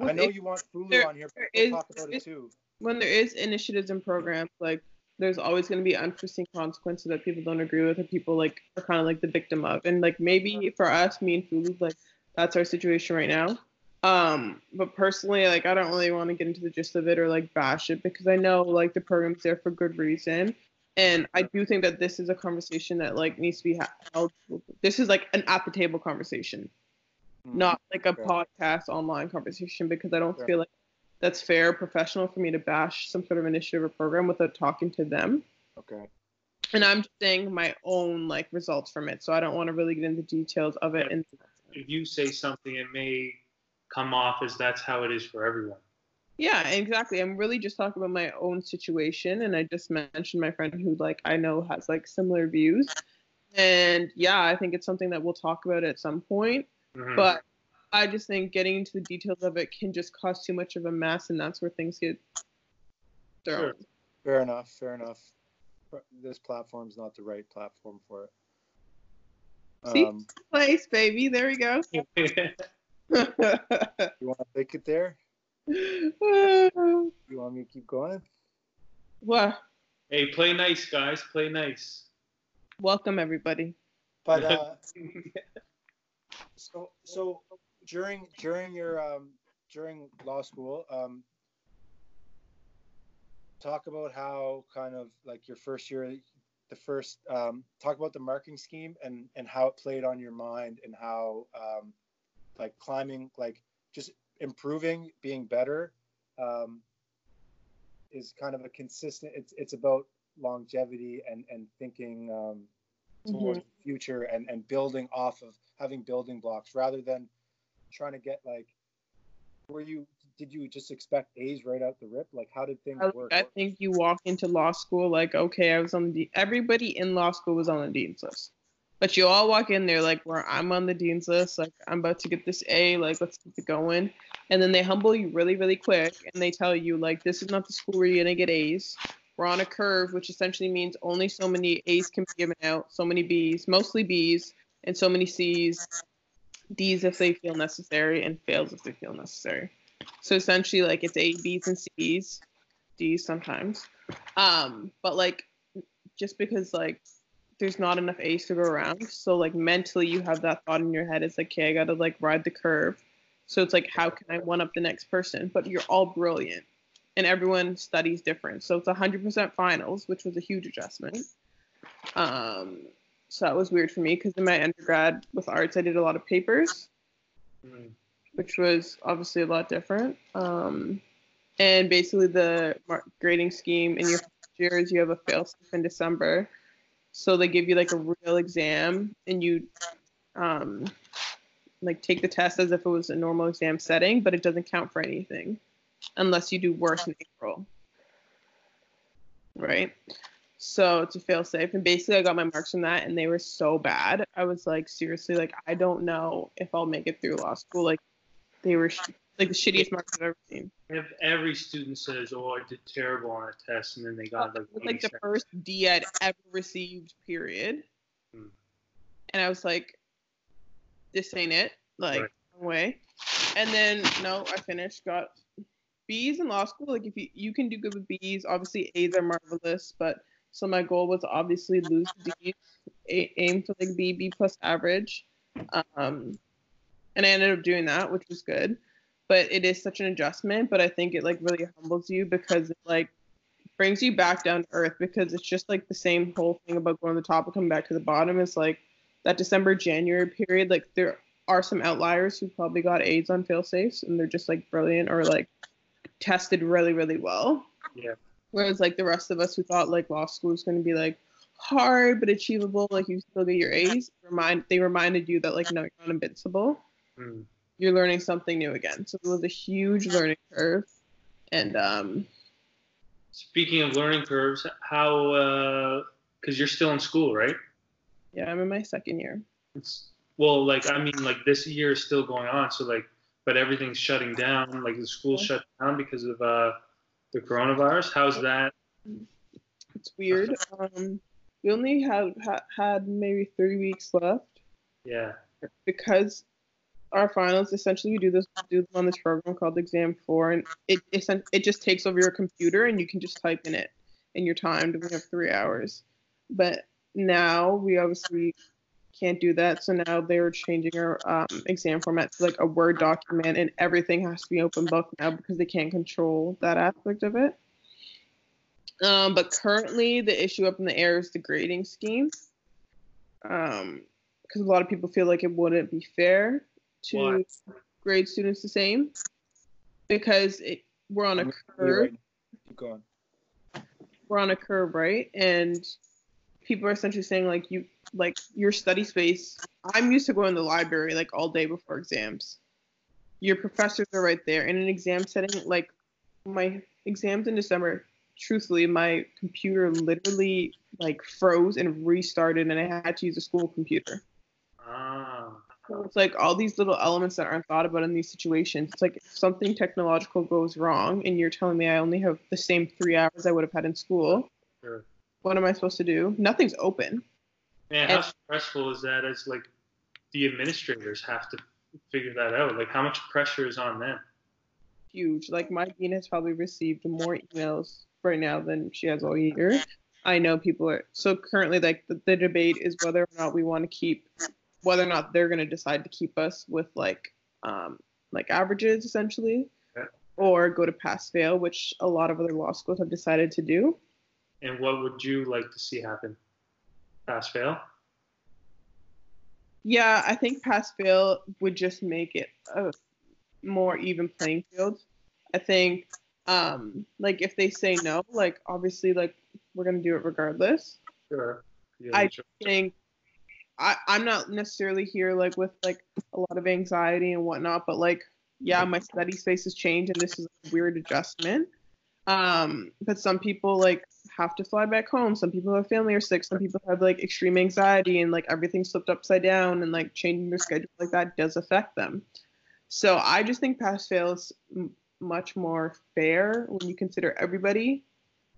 i know you want Fulu on here but we'll talk about it too when there is initiatives and programs like there's always going to be unforeseen consequences that people don't agree with and people like are kind of like the victim of and like maybe for us me and Fulu like that's our situation right now. Um, but personally, like I don't really want to get into the gist of it or like bash it because I know like the program's there for good reason. And I do think that this is a conversation that like needs to be held. This is like an at the table conversation, mm-hmm. not like a podcast online conversation because I don't feel like that's fair professional for me to bash some sort of initiative or program without talking to them. Okay. And I'm just saying my own like results from it, so I don't want to really get into details of it. And if you say something, it may come off as that's how it is for everyone. Yeah, exactly. I'm really just talking about my own situation, and I just mentioned my friend who like I know has like similar views, and yeah, I think it's something that we'll talk about at some point. Mm-hmm. But I just think getting into the details of it can just cause too much of a mess, and that's where things get thrown. Sure. Fair enough. Fair enough. This platform's not the right platform for it. See, um, place, baby. There we go. you want to take it there? you want me to keep going? What? Hey, play nice, guys. Play nice. Welcome, everybody. But uh, so so during during your um during law school um talk about how kind of like your first year the first um, talk about the marking scheme and and how it played on your mind and how um, like climbing like just improving being better um, is kind of a consistent it's it's about longevity and and thinking um, towards mm-hmm. the future and and building off of having building blocks rather than trying to get like were you did you just expect A's right out the rip? Like, how did things work? I think you walk into law school like, okay, I was on the everybody in law school was on the dean's list, but you all walk in there like, where I'm on the dean's list, like I'm about to get this A, like let's keep it going, and then they humble you really, really quick, and they tell you like, this is not the school where you're gonna get A's. We're on a curve, which essentially means only so many A's can be given out, so many B's, mostly B's, and so many C's, D's if they feel necessary, and fails if they feel necessary. So essentially, like it's A, B's, and C's, D's sometimes. Um, but like just because like there's not enough A's to go around, so like mentally you have that thought in your head. It's like, okay, I gotta like ride the curve. So it's like, how can I one up the next person? But you're all brilliant, and everyone studies different. So it's 100% finals, which was a huge adjustment. Um, so that was weird for me because in my undergrad with arts, I did a lot of papers. Mm which was obviously a lot different. Um, and basically, the grading scheme in your first year is you have a fail safe in December. So they give you like a real exam, and you um, like take the test as if it was a normal exam setting, but it doesn't count for anything unless you do worse in April. Right? So to fail safe. And basically I got my marks from that and they were so bad. I was like, seriously, like I don't know if I'll make it through law school. Like they were like the shittiest marks I've ever seen. If every student says, "Oh, I did terrible on a test," and then they got like, like the first D I'd ever received, period. Hmm. And I was like, "This ain't it." Like, right. no way. And then no, I finished, got B's in law school. Like, if you you can do good with B's, obviously A's are marvelous, but so my goal was obviously lose D's, aim for like B, B plus average. Um, and I ended up doing that, which was good. but it is such an adjustment. But I think it like really humbles you because it like brings you back down to earth because it's just like the same whole thing about going to the top and coming back to the bottom. It's like that December January period. Like there are some outliers who probably got A's on fail safes and they're just like brilliant or like tested really really well. Yeah. Whereas like the rest of us who thought like law school was going to be like hard but achievable, like you still get your A's. Remind they reminded you that like no, you're not invincible. Mm. You're learning something new again. So it was a huge learning curve. And um Speaking of learning curves, how because you're still in school, right? yeah, I'm in my second year. It's well, like I mean, like this year is still going on, so like, but everything's shutting down. Like the school shut down because of uh, the coronavirus. How's that? It's weird. Um, we only have ha- had maybe three weeks left Yeah. because our finals essentially we do this do them on this program called Exam Four, and it it, it just takes over your computer and you can just type in it, and you're timed. We have three hours, but now we obviously can't do that. So now they're changing our um, exam format to like a Word document, and everything has to be open book now because they can't control that aspect of it. Um, but currently, the issue up in the air is the grading scheme. Um, because a lot of people feel like it wouldn't be fair to Why? grade students the same because it, we're on a I'm with you curve right. Keep going. we're on a curve, right? And people are essentially saying like you like your study space. I'm used to going to the library like all day before exams. Your professors are right there. In an exam setting, like my exams in December, truthfully, my computer literally like froze and restarted, and I had to use a school computer. Ah. So it's like all these little elements that aren't thought about in these situations. It's like if something technological goes wrong, and you're telling me I only have the same three hours I would have had in school Sure. What am I supposed to do? Nothing's open. Man, how And- stressful is that? As like the administrators have to figure that out. Like how much pressure is on them? Huge. Like my dean has probably received more emails right now than she has all year. I know people are so currently like the, the debate is whether or not we want to keep whether or not they're gonna decide to keep us with like um like averages essentially. Yeah. Or go to pass fail, which a lot of other law schools have decided to do. And what would you like to see happen? Pass fail? Yeah, I think pass fail would just make it a more even playing field. I think um like if they say no, like obviously like we're gonna do it regardless. Sure. Yeah, I sure. think I, I'm not necessarily here like with like a lot of anxiety and whatnot, but like yeah, my study space has changed and this is a weird adjustment. Um, but some people like have to fly back home. Some people have family or sick. Some people have like extreme anxiety and like everything's flipped upside down and like changing their schedule like that does affect them. So I just think pass fail is m- much more fair when you consider everybody.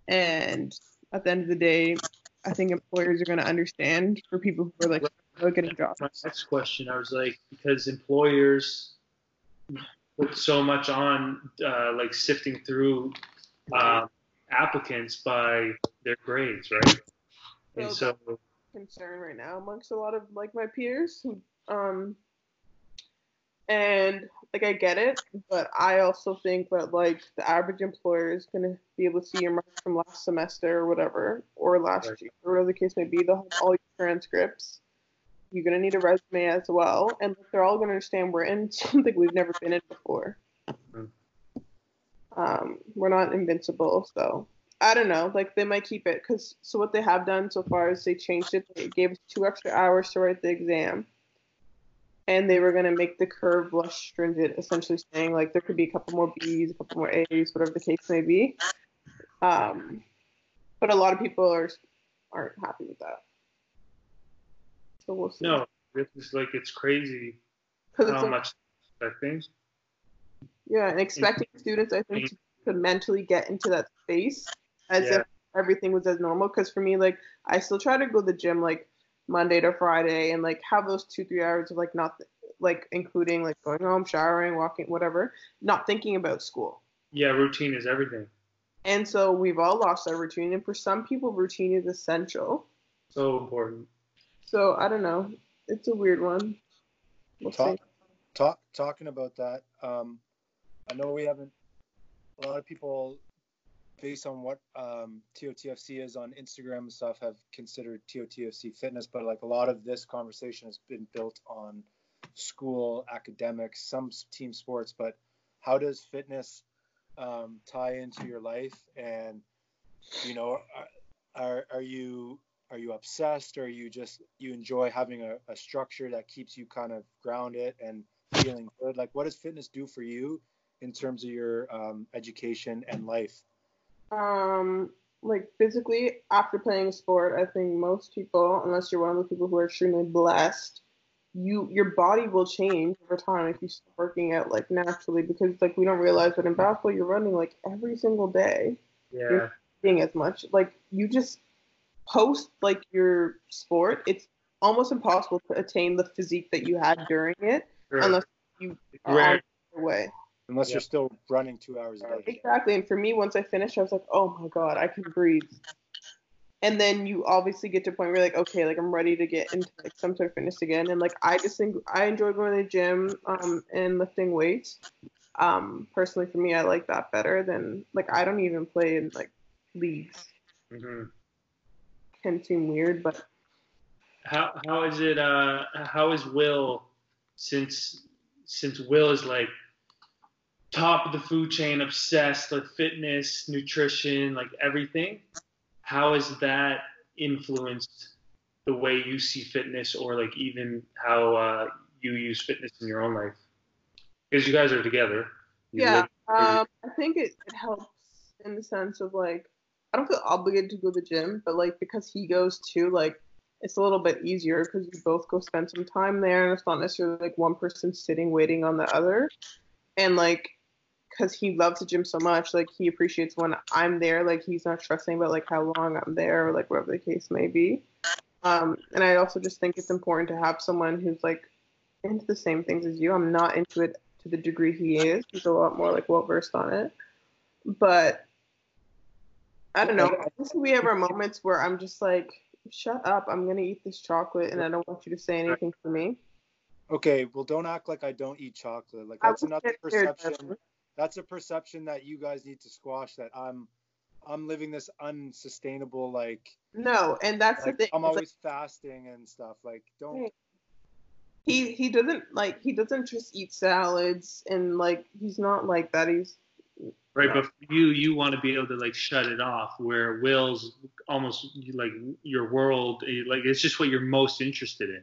And at the end of the day, I think employers are going to understand for people who are like not getting jobs. My next question, I was like, because employers put so much on, uh, like sifting through um, applicants by their grades, right? And so, concern right now amongst a lot of like my peers um and like I get it, but I also think that like the average employer is gonna be able to see your marks from last semester or whatever, or last Right. year, or whatever the case may be. They'll have all your transcripts. You're gonna need a resume as well, and they're all gonna understand we're in something we've never been in before. Mhm. Um, we're not invincible, so I don't know. Like they might keep it because so what they have done so far is they changed it. They gave us two extra hours to write the exam, and they were gonna make the curve less stringent, essentially saying like there could be a couple more B's, a couple more A's, whatever the case may be. Um, but a lot of people are aren't happy with that. So we'll see. no, it's like it's crazy it's how a- much expecting. Yeah, and expecting students, I think, to, to mentally get into that space as Yeah. if everything was as normal. Because for me, like, I still try to go to the gym like Monday to Friday and like have those two three hours of like not like including like going home, showering, walking, whatever, not thinking about school. Yeah, routine is everything. And so we've all lost our routine, and for some people, routine is essential. So important. So I don't know, it's a weird one. We'll Talk, see. talk, talking about that. Um, I know we haven't. A lot of people, based on what um, TOTFC is on Instagram and stuff, have considered TOTFC fitness, but like a lot of this conversation has been built on school, academics, some team sports. But how does fitness um, tie into your life? And you know, are are you are you obsessed, or are you just you enjoy having a, a structure that keeps you kind of grounded and feeling good? Like, what does fitness do for you in terms of your um, education and life? Um, like physically, after playing a sport, I think most people, unless you're one of the people who are extremely blessed, you your body will change over time if you start working out like naturally because like we don't realize that in basketball you're running like every single day. Yeah. You're eating as much. Like you just post like your sport, it's almost impossible to attain the physique that you had during it Sure. unless you are Right. on your way. Unless Yeah. you're still running two hours a day. Exactly. And for me, once I finished, I was like, oh my God, I can breathe. And then you obviously get to a point where you're like, okay, like I'm ready to get into like some sort of fitness again. And like I just think I enjoy going to the gym um, and lifting weights. Um, personally, for me, I like that better than like I don't even play in like leagues. Mhm. Can seem weird, but How how is it? Uh, how is Will since since Will is like top of the food chain, obsessed with fitness, nutrition, like everything? How has that influenced the way you see fitness, or like even how uh, you use fitness in your own life? Because you guys are together. Yeah, um, I think it, it helps in the sense of like I don't feel obligated to go to the gym, but like because he goes too, like it's a little bit easier because you both go spend some time there, and it's not necessarily like one person sitting waiting on the other, and like because he loves the gym so much, like he appreciates when I'm there, like he's not stressing about like how long I'm there or like whatever the case may be. Um, and I also just think it's important to have someone who's like into the same things as you. I'm not into it to the degree he is. He's a lot more like well versed on it. But I don't know. We have our moments where I'm just like, shut up. I'm gonna eat this chocolate, and I don't want you to say anything to me. Okay, well, don't act like I don't eat chocolate. Like that's another perception. Trevor. That's a perception that you guys need to squash. That I'm, I'm living this unsustainable like. No, and that's like the thing. I'm It's like, always fasting and stuff. Like, don't. He he doesn't like he doesn't just eat salads and like he's not like that. He's Right, but for you, you want to be able to like shut it off. Where Will's almost like your world, like it's just what you're most interested in.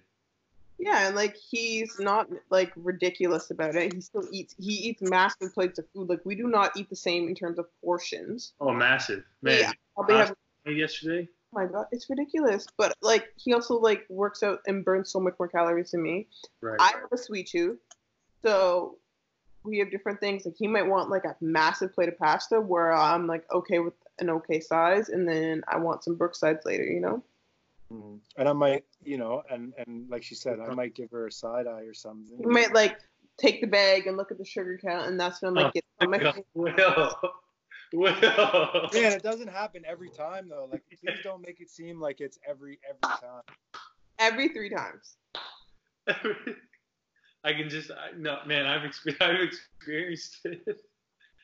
Yeah, and like he's not like ridiculous about it. He still eats. He eats massive plates of food. Like we do not eat the same in terms of portions. Oh, massive, man! Yeah, Probably have, Yesterday, oh my god, it's ridiculous. But like he also like works out and burns so much more calories than me. right? I have a sweet tooth, so we have different things. Like he might want like a massive plate of pasta, where I'm like okay with an okay size, and then I want some Brooksides later. You know. Mhm. And I might, you know, and and like she said, I might give her a side eye or something. You might like take the bag and look at the sugar count, and that's when I'm like, Oh, get on my Will, Will. Man, it doesn't happen every time though. Like, please don't make it seem like it's every every time. every three times. I can just I, no, man. I've experienced, I've experienced it.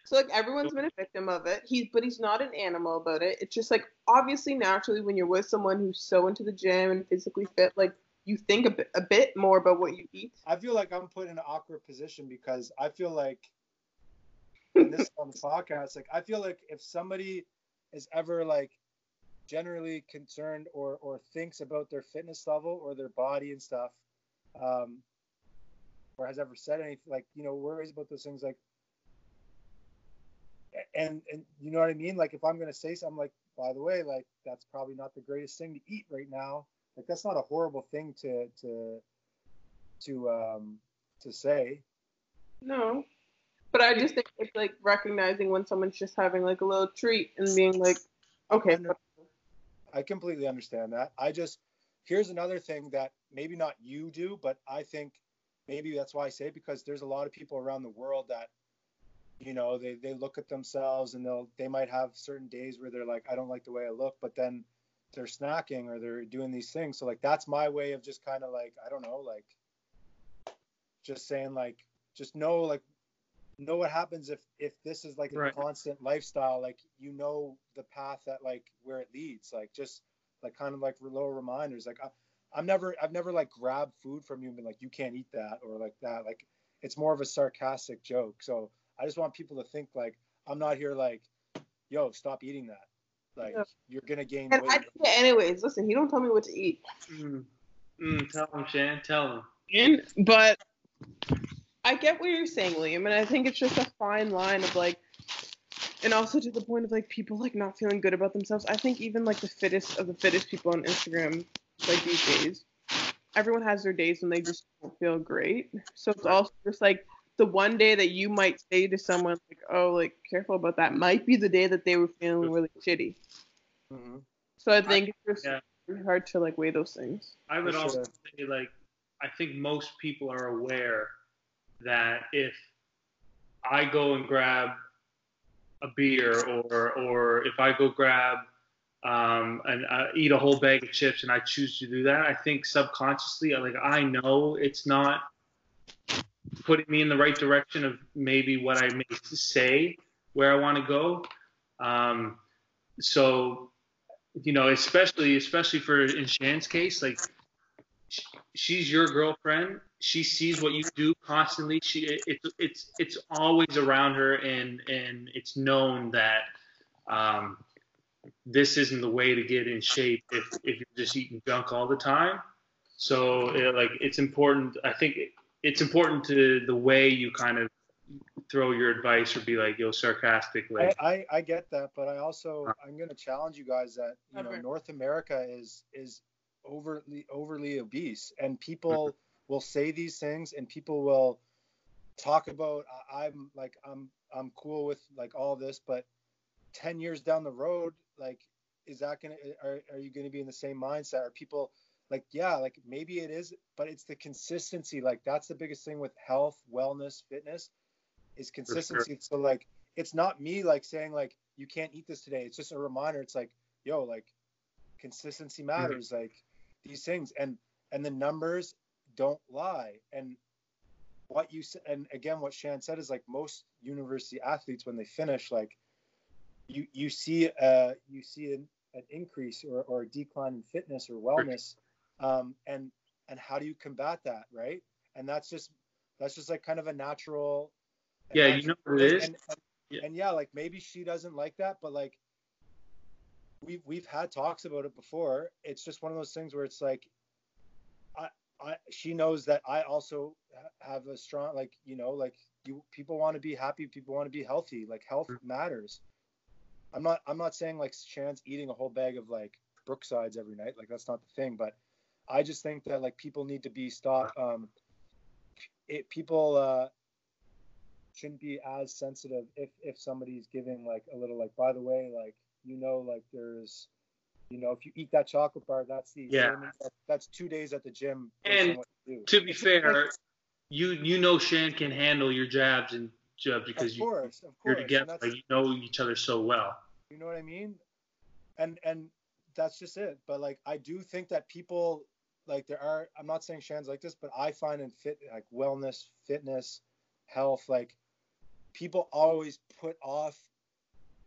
So like everyone's been a victim of it. He's but he's not an animal about it. It's just like obviously naturally when you're with someone who's so into the gym and physically fit, like you think a bit a bit more about what you eat. I feel like I'm put in an awkward position because I feel like and this is on the podcast, like I feel like if somebody is ever like generally concerned or or thinks about their fitness level or their body and stuff, um, or has ever said anything like you know worries about those things like and and you know what I mean? Like if I'm gonna say something like, by the way, like that's probably not the greatest thing to eat right now. Like that's not a horrible thing to to to um to say. No. But I just think it's like recognizing when someone's just having like a little treat and being like, okay, I completely understand that. I just here's another thing that maybe not you do, but I think maybe that's why I say it, because there's a lot of people around the world that you know they, they look at themselves and they'll they might have certain days where they're like I don't like the way I look, but then they're snacking or they're doing these things. So like that's my way of just kind of like I don't know like just saying like just know like know what happens if if this is like a Right. constant lifestyle like you know the path that like where it leads like just like kind of like little reminders like I, i'm never i've never like grabbed food from you and been like you can't eat that or like that like it's more of a sarcastic joke so i just want people to think like i'm not here like yo stop eating that like Yeah. you're gonna gain And I weight do it anyways. Listen, he don't tell me what to eat. Mm. Mm, tell him, Shan. Tell him. And, but I get what you're saying, Liam, and I think it's just a fine line of like, and also to the point of like people like not feeling good about themselves. I think even like the fittest of the fittest people on Instagram, like these days, everyone has their days when they just don't feel great. So it's also just like the one day that you might say to someone like, "Oh, like careful about that," might be the day that they were feeling really shitty. Mhm. So I think it's just Yeah. really hard to like weigh those things. I would For also sure. say, like, I think most people are aware that if I go and grab a beer, or or if I go grab um, and uh, eat a whole bag of chips, and I choose to do that, I think subconsciously, like, I know it's not putting me in the right direction of maybe what I may say where I want to go. Um, so, you know, especially especially for in Shan's case, like she's your girlfriend. She sees what you do constantly. She it's it's it's always around her, and and it's known that um, this isn't the way to get in shape if if you're just eating junk all the time. So it, like it's important. I think it's important to the way you kind of throw your advice or be like, yo, sarcastic. Like, I, I, I get that, but I also uh-huh. I'm gonna challenge you guys that you know North America is is overly overly obese, and people mm-hmm. will say these things, and people will talk about I- I'm like I'm I'm cool with like all this, but ten years down the road, like is that gonna are are you gonna be in the same mindset? Are people like yeah, like maybe it is, but it's the consistency. Like that's the biggest thing with health, wellness, fitness is consistency. So like it's not me like saying like you can't eat this today. It's just a reminder. It's like yo, like consistency matters. Like these things and and the numbers don't lie. And what you said, and again, what Shan said is like most university athletes when they finish, like you you see uh you see an, an increase or, or a decline in fitness or wellness, um, and and how do you combat that, right? And that's just that's just like kind of a natural. Yeah, you know what it is? And, and, Yeah. and yeah, like maybe she doesn't like that, but like we've we've had talks about it before. It's just one of those things where it's like, I I she knows that I also have a strong like you know like you people want to be happy, people want to be healthy. Like health matters. I'm not I'm not saying like Shan's eating a whole bag of like Brooksides every night. Like that's not the thing, but I just think that like people need to be stop. Um, it people uh shouldn't be as sensitive if if somebody's giving like a little like by the way like you know like there's you know if you eat that chocolate bar that's the Yeah. that's two days at the gym And on what you do. to be fair, you you know Shan can handle your jabs and jabs because of you course of you're together. Like you know each other so well. you know what i mean and and that's just it but like i do think that people like there are i'm not saying shan's like this but i find in fit like wellness fitness health like people always put off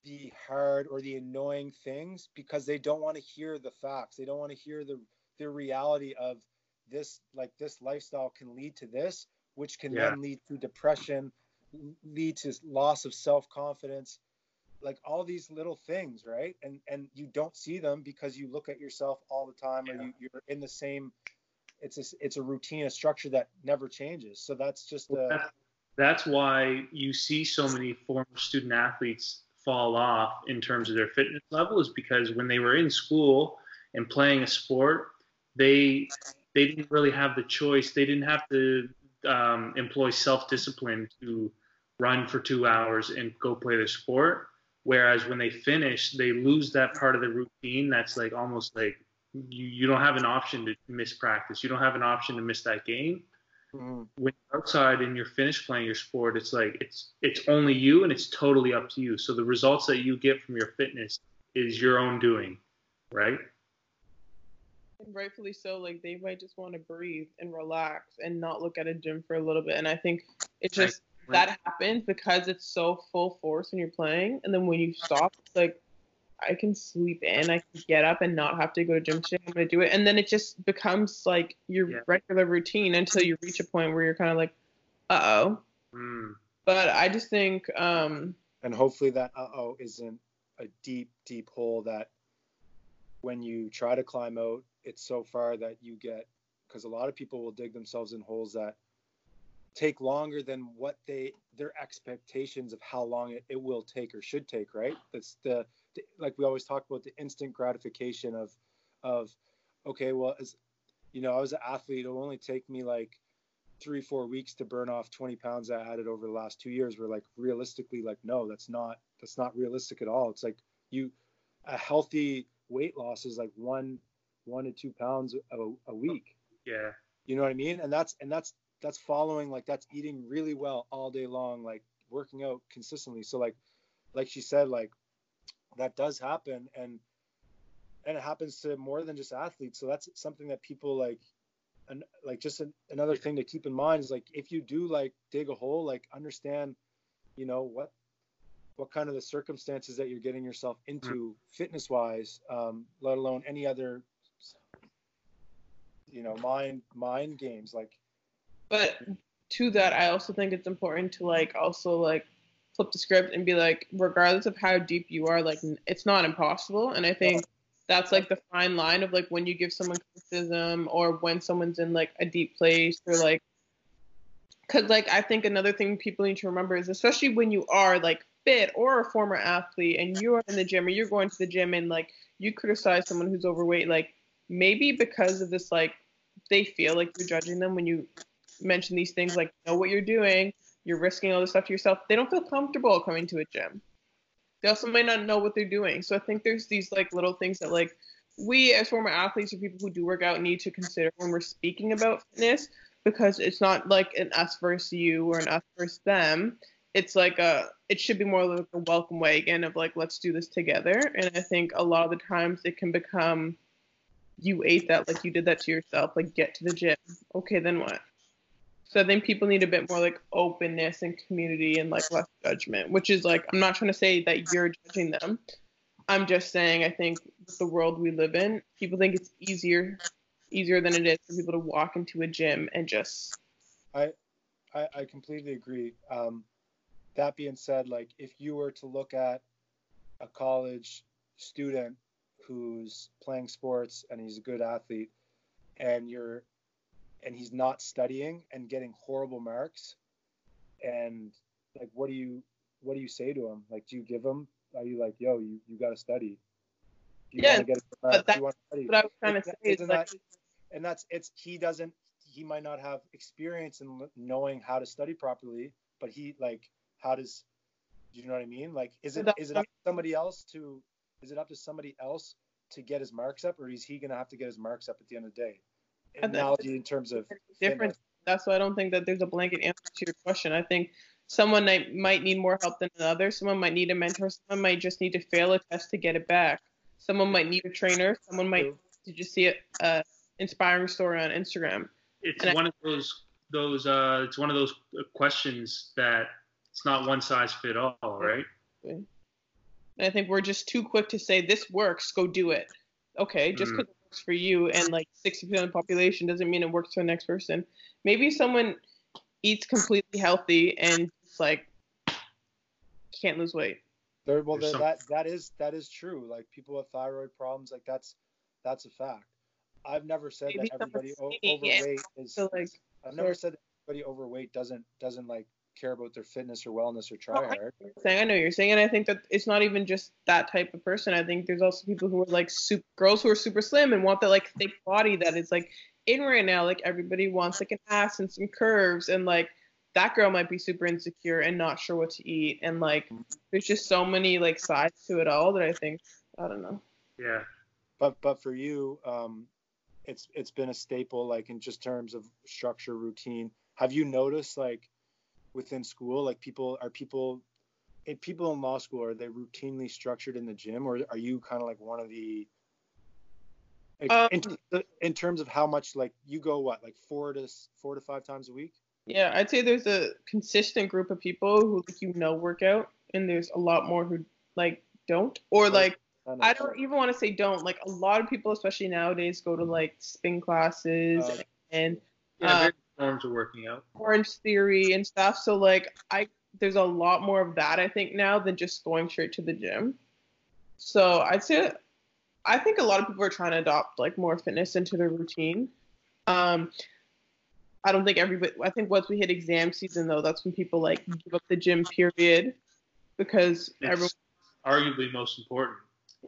the hard or the annoying things because they don't want to hear the facts they don't want to hear the the reality of this like this lifestyle can lead to this which can Yeah. then lead to depression lead to loss of self-confidence like all these little things right and and you don't see them because you look at yourself all the time or you, you're in the same it's a it's a routine a structure that never changes so that's just Well, that's why you see so many former student athletes fall off in terms of their fitness level is because when they were in school and playing a sport, they they didn't really have the choice. They didn't have to um, employ self-discipline to run for two hours and go play the sport. Whereas when they finish, they lose that part of the routine. That's like almost like you, you don't have an option to miss practice. You don't have an option to miss that game Mhm. when you're outside and you're finished playing your sport, it's like it's it's only you and it's totally up to you. So the results that you get from your fitness is your own doing, right? And rightfully so, like they might just want to breathe and relax and not look at a gym for a little bit. And I think it's just that happens because it's so full force when you're playing, and then when you stop, it's like I can sleep in, I can get up and not have to go to gym today. I'm gonna do it, and then it just becomes like your Yeah. regular routine until you reach a point where you're kind of like, uh oh. Mm. But I just think, um, and hopefully that uh oh isn't a deep, deep hole that when you try to climb out, it's so far that you get because a lot of people will dig themselves in holes that take longer than what they their expectations of how long it, it will take or should take right? That's the, the like we always talk about the instant gratification of of okay well as you know i was an athlete it'll only take me like three four weeks to burn off 20 pounds i added over the last two years we're like realistically like no that's not that's not realistic at all. It's like you a healthy weight loss is like one one to two pounds a, a week. Yeah. you know what i mean? And that's and that's that's following like that's eating really well all day long like working out consistently. So like like she said like that does happen and and it happens to more than just athletes. So that's something that people like and like just an, another thing to keep in mind is like if you do like dig a hole like understand you know what what kind of the circumstances that you're getting yourself into fitness wise um, let alone any other you know mind mind games. Like but to that, I also think it's important to like also like flip the script and be like, regardless of how deep you are, like it's not impossible. And I think that's like the fine line of like when you give someone criticism or when someone's in like a deep place or like because like i think another thing people need to remember is especially when you are like fit or a former athlete and you're in the gym or you're going to the gym and like you criticize someone who's overweight like maybe because of this like they feel like you're judging them when you mention these things like know what you're doing you're risking all this stuff to yourself they don't feel comfortable coming to a gym. They also might not know what they're doing. So i think there's these like little things that like we as former athletes or people who do work out need to consider when we're speaking about fitness because it's not like an us versus you or an us versus them. It's like a it should be more like a welcome wagon of like let's do this together. And i think a lot of the times it can become you ate that like you did that to yourself like get to the gym. Okay then what so i think people need a bit more like openness and community and like less judgment which is like i'm not trying to say that you're judging them i'm just saying i think the world we live in people think it's easier easier than it is for people to walk into a gym and just I, I, I completely agree. Um, that being said, like if you were to look at a college student who's playing sports and he's a good athlete, and you're, and he's not studying and getting horrible marks, and like what do you, what do you say to him? Like, do you give him? Are you like, yo, you, you got to study? You Yeah, uh, wanna get a good but that's what i was trying to say like that- and that's it's he doesn't he might not have experience in knowing how to study properly but he like how does do you know what i mean like is it is it up to somebody else to is it up to somebody else to get his marks up or is he going to have to get his marks up at the end of the day analogy in terms of different fitness. that's why i don't think that there's a blanket answer to your question i think someone might, might need more help than another someone might need a mentor someone might just need to fail a test to get it back someone might need a trainer someone might True. to just see a uh, inspiring story on instagram It's And I- one of those those uh it's one of those questions that it's not one size fit all, right? And I think we're just too quick to say this works, go do it. Okay, just Mm. because it works for you and like 60% of the population doesn't mean it works for the next person. Maybe someone eats completely healthy and just like can't lose weight. there well there, that that is that is true like people with thyroid problems like that's that's a fact i've never said Maybe that everybody o- skinny and overweight is So like i've never said that everybody overweight doesn't doesn't like care about their fitness or wellness or try I hard you're saying I know what you're saying, and I think that it's not even just that type of person. I think there's also people who are like super girls who are super slim and want that like thick body that is like in right now. Like everybody wants like an ass and some curves, and like that girl might be super insecure and not sure what to eat, and like there's just so many like sides to it all that I think I don't know. Yeah. but but for you um it's it's been a staple like in just terms of structure routine have you noticed like within school like people are people in people in law school are they routinely structured in the gym or are you kind of like one of the like, in, Um, in terms of how much like you go what like four to four to five times a week Yeah, I'd say there's a consistent group of people who like you know work out, and there's a lot more who like don't, or like I don't even want to say don't. Like a lot of people, especially nowadays, go to like spin classes Uh, and Yeah, various forms of working out. Orange Theory and stuff. So like I there's a lot more of that I think now than just going straight to the gym. So I'd say I think a lot of people are trying to adopt like more fitness into their routine. Um I don't think everybody I think once we hit exam season though, that's when people like give up the gym period because everyone arguably most important.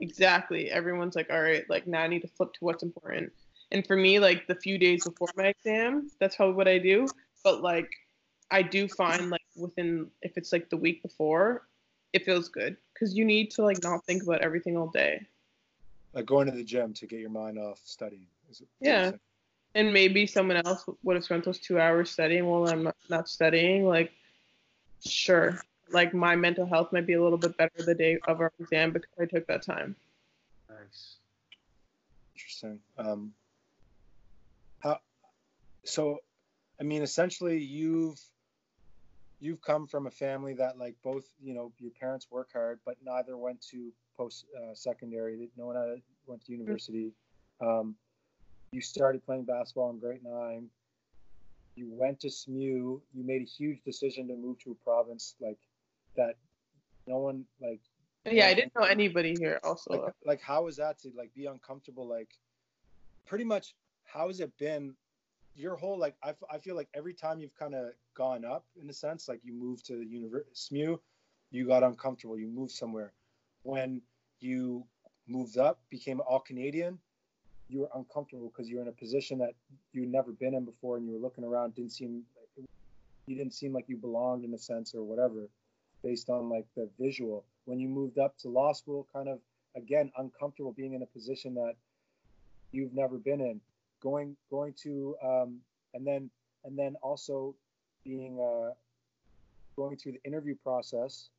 Exactly. Everyone's like, all right, like now I need to flip to what's important. And for me, like the few days before my exam, that's probably what I do. But like, I do find like within, if it's like the week before, it feels good because you need to like not think about everything all day. like going to the gym to get your mind off studying. Is it- Yeah. And maybe someone else would have spent those two hours studying while I'm not- not studying. Like, sure. Like my mental health might be a little bit better the day of our exam because I took that time. Nice. Interesting. Um, how? So, I mean, essentially, you've you've come from a family that, like, both you know, your parents work hard, but neither went to post uh, secondary. No one went to university. Um, you started playing basketball in grade nine. You went to SMU. You made a huge decision to move to a province like that. No one like Yeah, I didn't know anybody here also. like, like was that to like be uncomfortable like pretty much how has it been your whole like I, I feel like every time you've kind of gone up in a sense like you moved to the university SMU you got uncomfortable you moved somewhere. When you moved up became all Canadian you were uncomfortable because you were in a position that you'd never been in before and you were looking around didn't seem you didn't seem like you belonged in a sense or whatever based on like the visual. When you moved up to law school kind of again uncomfortable being in a position that you've never been in going going to um, and then and then also being uh, going through the interview process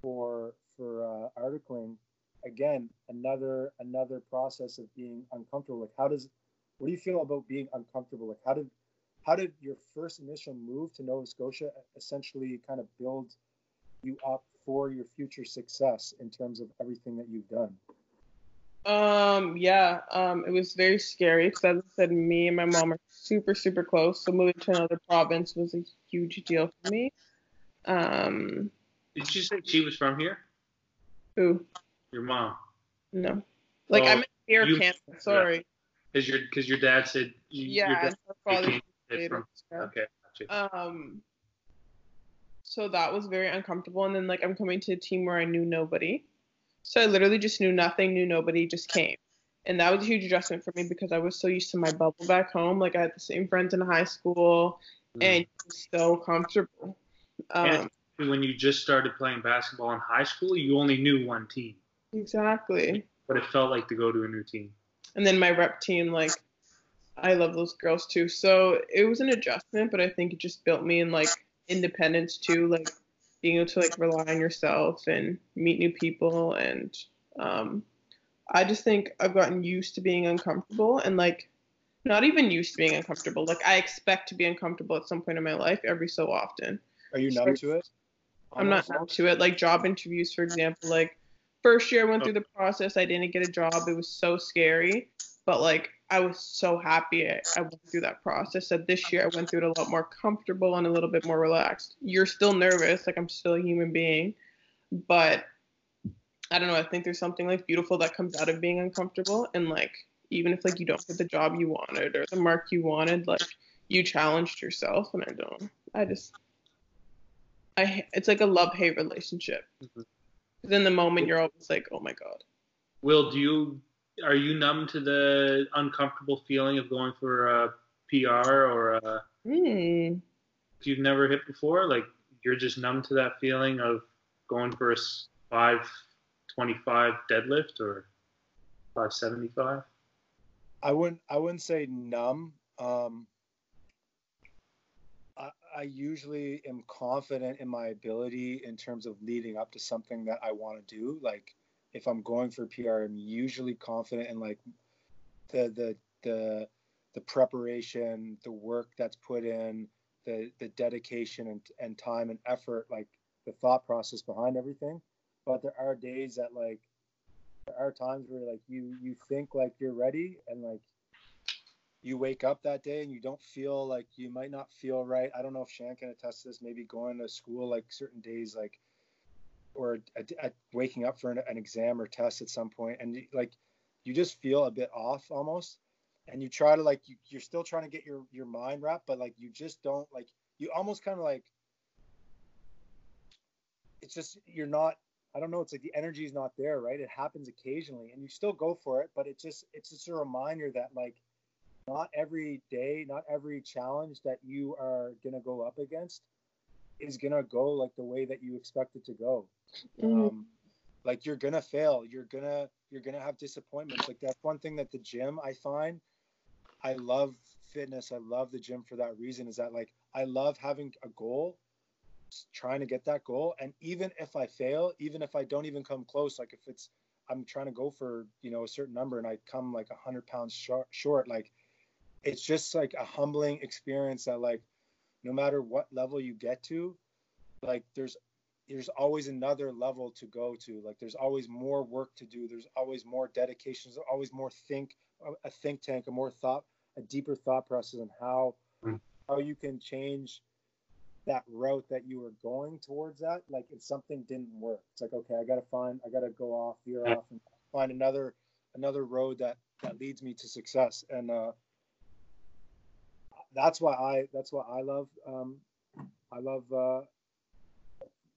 for for uh, articling again another another process of being uncomfortable. Like how does what do you feel about being uncomfortable? Like how did how did your first initial move to nova scotia essentially kind of build you up for your future success in terms of everything that you've done Um, yeah, um, it was very scary because, as I said, me and my mom are super, super close. So moving to another province was a huge deal for me. Um, Did you say she was from here? ooh, Your mom? no, like Well, I'm in Air you- Canada. Sorry. Because your because your dad said you, your Yeah, dad her father from. Yeah. Okay, gotcha. Um, so that was very uncomfortable. And then like I'm coming to a team where I knew nobody. So I literally just knew nothing, knew nobody, just came. And that was a huge adjustment for me because I was so used to my bubble back home. Like I had the same friends in high school and so comfortable. Um, And when you just started playing basketball in high school, you only knew one team. exactly. What it felt like to go to a new team. And then my rep team, like I love those girls too. So it was an adjustment, but I think it just built me in like independence too, like being able to like rely on yourself and meet new people and um I just think I've gotten used to being uncomfortable and like not even used to being uncomfortable. Like I expect to be uncomfortable at some point in my life every so often. are you numb to it I'm not numb to it. Like job interviews, for example, like first year I went through the process, I didn't get a job. It was so scary, but like I was so happy I, I went through that process. That this year I went through it a lot more comfortable and a little bit more relaxed. You're still nervous, like I'm still a human being, but I don't know. I think there's something like beautiful that comes out of being uncomfortable, and like even if like you don't get the job you wanted or the mark you wanted, like you challenged yourself, and I don't. I just I it's like a love hate relationship. Mhm. Because in the moment you're always like, oh my god. Will, do you are you numb to the uncomfortable feeling of going for a PR or a, Hmm. if you've never hit before? Like you're just numb to that feeling of going for a s- 525 deadlift or 575? I wouldn't I wouldn't say numb. Um, I, I usually am confident in my ability in terms of leading up to something that I want to do. Like if I'm going for PR, I'm usually confident in like the the the the preparation, the work that's put in, the the dedication and, and time and effort, like the thought process behind everything. But there are days that like there are times where like you you think like you're ready and like you wake up that day and you don't feel like you might not feel right. I don't know if Shan can attest to this. Maybe going to school like certain days, like or a, a, waking up for an, an, exam or test at some point, and like you just feel a bit off almost, and you try to like you, you're still trying to get your your mind wrapped, but like you just don't like you almost kind of like it's just you're not I don't know. It's like the energy is not there, right? It happens occasionally, and you still go for it, but it's just it's just a reminder that like not every day, not every challenge that you are gonna go up against is gonna go like the way that you expect it to go. Mm-hmm. Um, like you're gonna fail. You're gonna you're gonna have disappointments. Like that's one thing that the gym I find. I love fitness. I love the gym for that reason. Is that like I love having a goal, trying to get that goal, and even if I fail, even if I don't even come close, like if it's I'm trying to go for you know a certain number and I come like a hundred pounds short, short, like it's just like a humbling experience that like no matter what level you get to like there's there's always another level to go to. Like there's always more work to do. There's always more dedication there's always more think a think tank a more thought a deeper thought process on how mm. how you can change that route that you were going towards that. Like if something didn't work it's like okay i gotta find i gotta go off veer off and find another another road that that leads me to success. And uh that's why I that's why I love um, I love uh,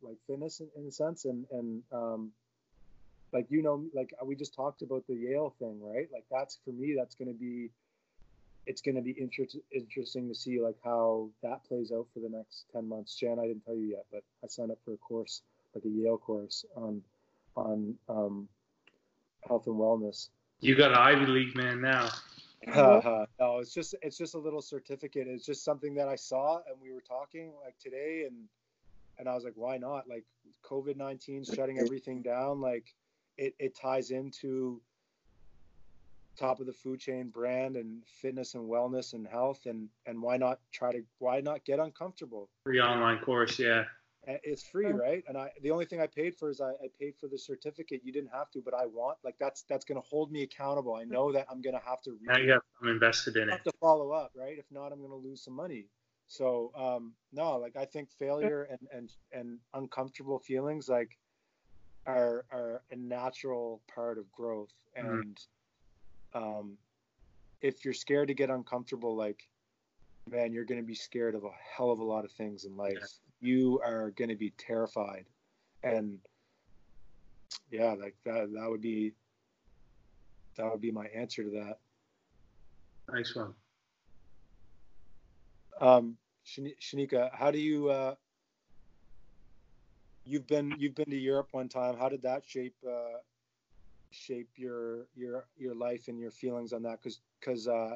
like fitness in, in a sense and and um, like you know like we just talked about the Yale thing right? Like that's for me that's going to be it's going to be inter- interesting to see like how that plays out for the next 10 months. Jan I didn't tell you yet but I signed up for a course like a Yale course on on um, health and wellness. You got an Ivy League man now Mm-hmm. no, it's just it's just a little certificate. It's just something that I saw and we were talking like today and and I was like, why not? Like COVID nineteen shutting everything down, like it, it ties into top of the food chain brand and fitness and wellness and health and and why not try to why not get uncomfortable? Free online course, yeah it's free right? And i the only thing i paid for is I, I, paid for the certificate. You didn't have to but i want like that's that's going to hold me accountable. I know that i'm going to have to now you have i'm invested in have it. to follow up right? If not i'm going to lose some money. So um no like i think failure and and and uncomfortable feelings like are are a natural part of growth. Mm-hmm. and mm-hmm. um if you're scared to get uncomfortable like man you're going to be scared of a hell of a lot of things in life. yeah you are going to be terrified. And yeah like that that would be that would be my answer to that. Nice one. Um shanika how do you uh you've been you've been to europe one time. How did that shape uh shape your your your life and your feelings on that? Because because uh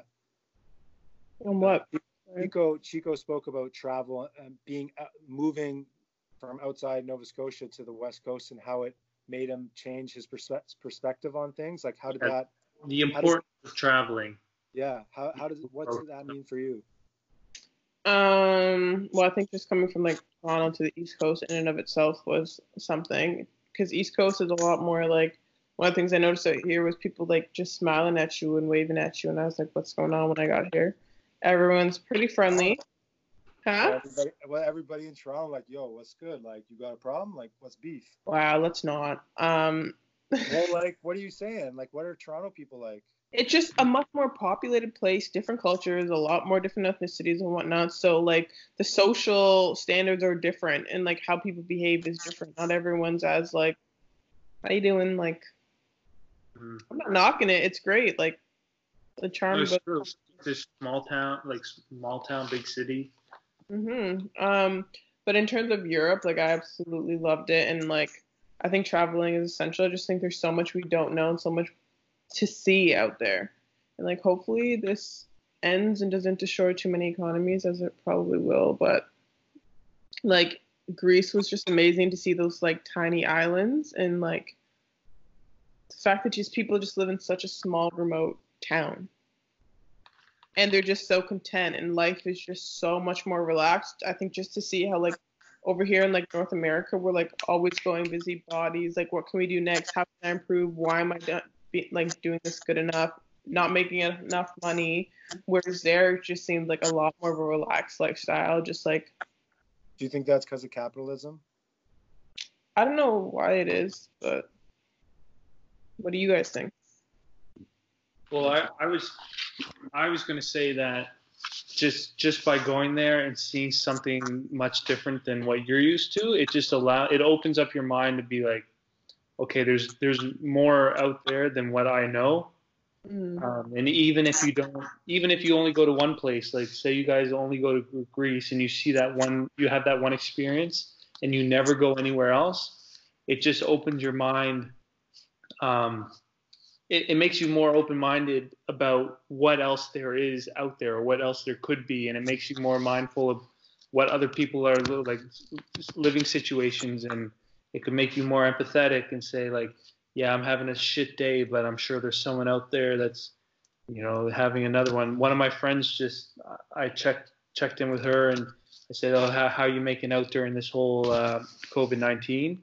on what Chico Chico spoke about travel and being uh, moving from outside Nova Scotia to the West Coast and how it made him change his perspe- perspective on things. Like how did that? The importance does, of traveling. Yeah. How how does what's that mean for you? Um. Well, I think just coming from like Toronto to the East Coast in and of itself was something because East Coast is a lot more like one of the things I noticed out here was people like just smiling at you and waving at you, and I was like, "What's going on?" When I got here, Everyone's pretty friendly. Huh? Everybody, well, everybody in Toronto, like, yo, what's good? Like, you got a problem? Like, what's beef? Wow, let's not. Um. well, like, what are you saying? Like, what are Toronto people like? It's just a much more populated place, different cultures, a lot more different ethnicities and whatnot. So, like, the social standards are different, and like how people behave is different. Not everyone's as like, how you doing? Like, mm. I'm not knocking it. It's great. Like, the charm. No, this small town, like small town, big city. Mhm. Um, but in terms of Europe, like I absolutely loved it, and like I think traveling is essential. I just think there's so much we don't know and so much to see out there, and like hopefully this ends and doesn't destroy too many economies as it probably will. But like Greece was just amazing to see those like tiny islands and like the fact that just people just live in such a small remote town and they're just so content and life is just so much more relaxed. I think just to see how like over here in like North America, we're like always going busy bodies. Like, what can we do next? How can I improve? Why am I do- be, like doing this good enough? Not making enough money. Whereas there, it just seems like a lot more of a relaxed lifestyle. Just like. Do you think that's because of capitalism? I don't know why it is, but what do you guys think? Well, I, I was I was going to say that just just by going there and seeing something much different than what you're used to, it just allow it opens up your mind to be like, okay, there's there's more out there than what I know. Mm. Um, and even if you don't, even if you only go to one place, like say you guys only go to Greece and you see that one, you have that one experience, and you never go anywhere else, it just opens your mind um, it, it makes you more open-minded about what else there is out there or what else there could be and it makes you more mindful of what other people are like living situations and it could make you more empathetic and say like yeah i'm having a shit day but i'm sure there's someone out there that's you know having another one. One of my friends just i checked checked in with her and i said oh how, how are you making out during this whole uh, covid-19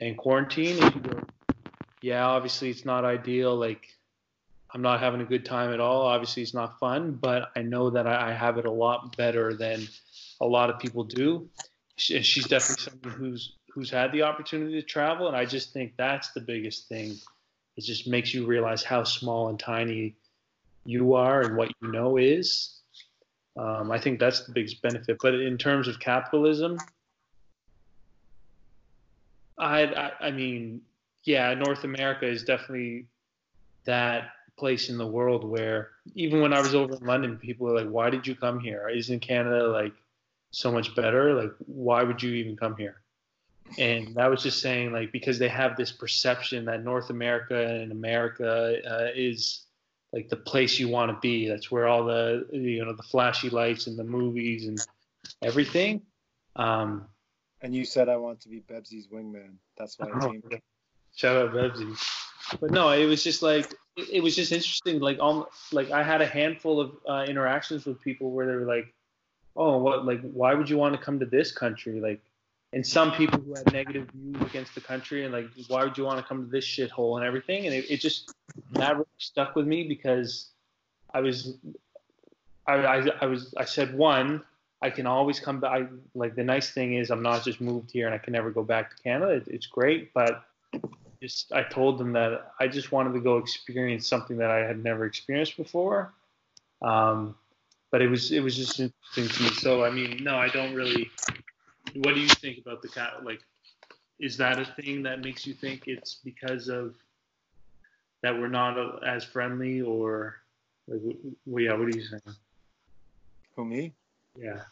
and quarantine? And she goes yeah, obviously it's not ideal. Like I'm not having a good time at all. Obviously it's not fun, but I know that I, have it a lot better than a lot of people do. She, she's definitely someone who's who's had the opportunity to travel, and I just think that's the biggest thing. It just makes you realize how small and tiny you are and what you know is. Um, I think that's the biggest benefit. But in terms of capitalism, I, I, I mean, yeah, North America is definitely that place in the world where even when I was over in London, people were like, "Why did you come here? Isn't Canada like so much better? Like, why would you even come here?" And I was just saying, like, because they have this perception that North America and America uh, is like the place you want to be. That's where all the you know the flashy lights and the movies and everything. Um, and you said I want to be Bebsy's wingman. That's why I came. Shout out Bebsy. But no, it was just like it, was just interesting. Like um, like I had a handful of uh, interactions with people where they were like, "Oh, what? Like, why would you want to come to this country?" Like, and some people who had negative views against the country and like, "Why would you want to come to this shithole and everything?" And it, it just that really stuck with me because I was, I, I, I was, I said one. I can always come back. Like the nice thing is I'm not just moved here and I can never go back to Canada. It, it's great, but just I told them that I just wanted to go experience something that I had never experienced before. Um, but it was it was just interesting to me. So I mean, no, I don't really. What do you think about the cat? Like, is that a thing that makes you think it's because of that we're not as friendly, or like, well, yeah? What do you think? Who me? Yeah.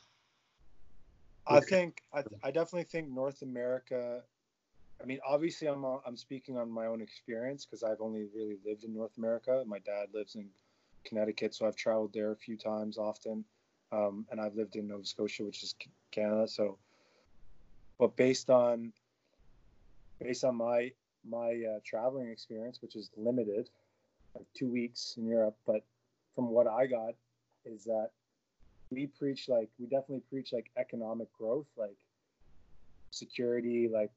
I think I, I definitely think North America I mean, obviously, I'm I'm speaking on my own experience because I've only really lived in North America. My dad lives in Connecticut, so I've traveled there a few times, often, um, and I've lived in Nova Scotia, which is Canada. So, but based on based on my my uh, traveling experience, which is limited, like two weeks in Europe, but from what I got, is that we preach like we definitely preach like economic growth, like security, like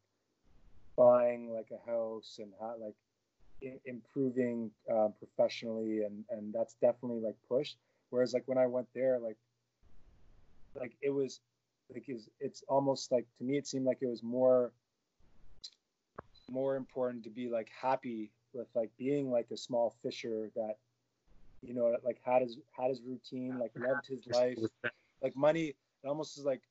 buying like a house and how, like I- improving uh, professionally and and that's definitely like pushed. Whereas like when i went there like like it was like it's, it's almost like to me it seemed like it was more more important to be like happy with like being like a small fisher that you know like had his had his routine like loved his life. like money it almost is like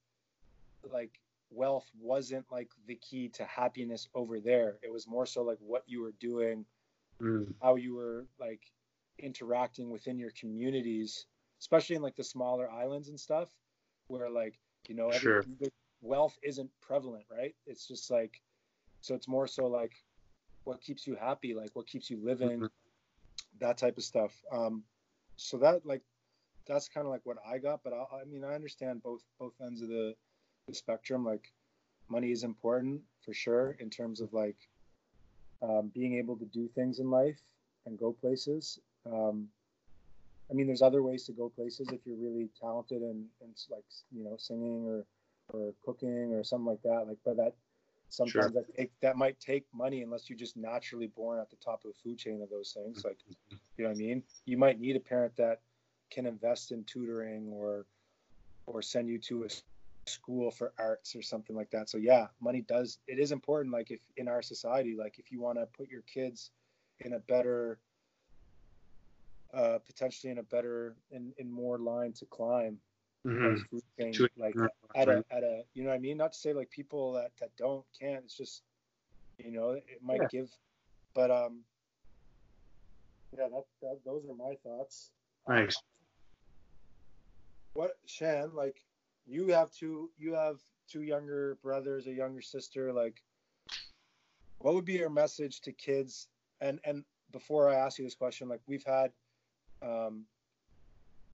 like wealth wasn't like the key to happiness over there. It was more so like what you were doing, mm. how you were like interacting within your communities, especially in like the smaller islands and stuff, where like you know sure. wealth isn't prevalent, right? It's just like so it's more so like what keeps you happy, like what keeps you living, mm-hmm. that type of stuff. Um, so that like that's kind of like what I got, but I, I mean I understand both both ends of the spectrum. Like money is important for sure in terms of like um, being able to do things in life and go places. Um, I mean, there's other ways to go places if you're really talented and and like you know singing or or cooking or something like that. Like, but that sometimes sure. that take, that might take money unless you're just naturally born at the top of the food chain of those things. Like, you know what I mean? You might need a parent that can invest in tutoring or or send you to a school for arts or something like that. So yeah, money does it is important. Like if in our society, like if you want to put your kids in a better uh, potentially in a better in, in more line to climb mm-hmm. thing, like at a, at a you know what I mean not to say like people that, that don't can't it's just you know it might yeah. give but um yeah that, that those are my thoughts Thanks. what Shan like you have two you have two younger brothers a younger sister like what would be your message to kids? And and before I ask you this question like we've had um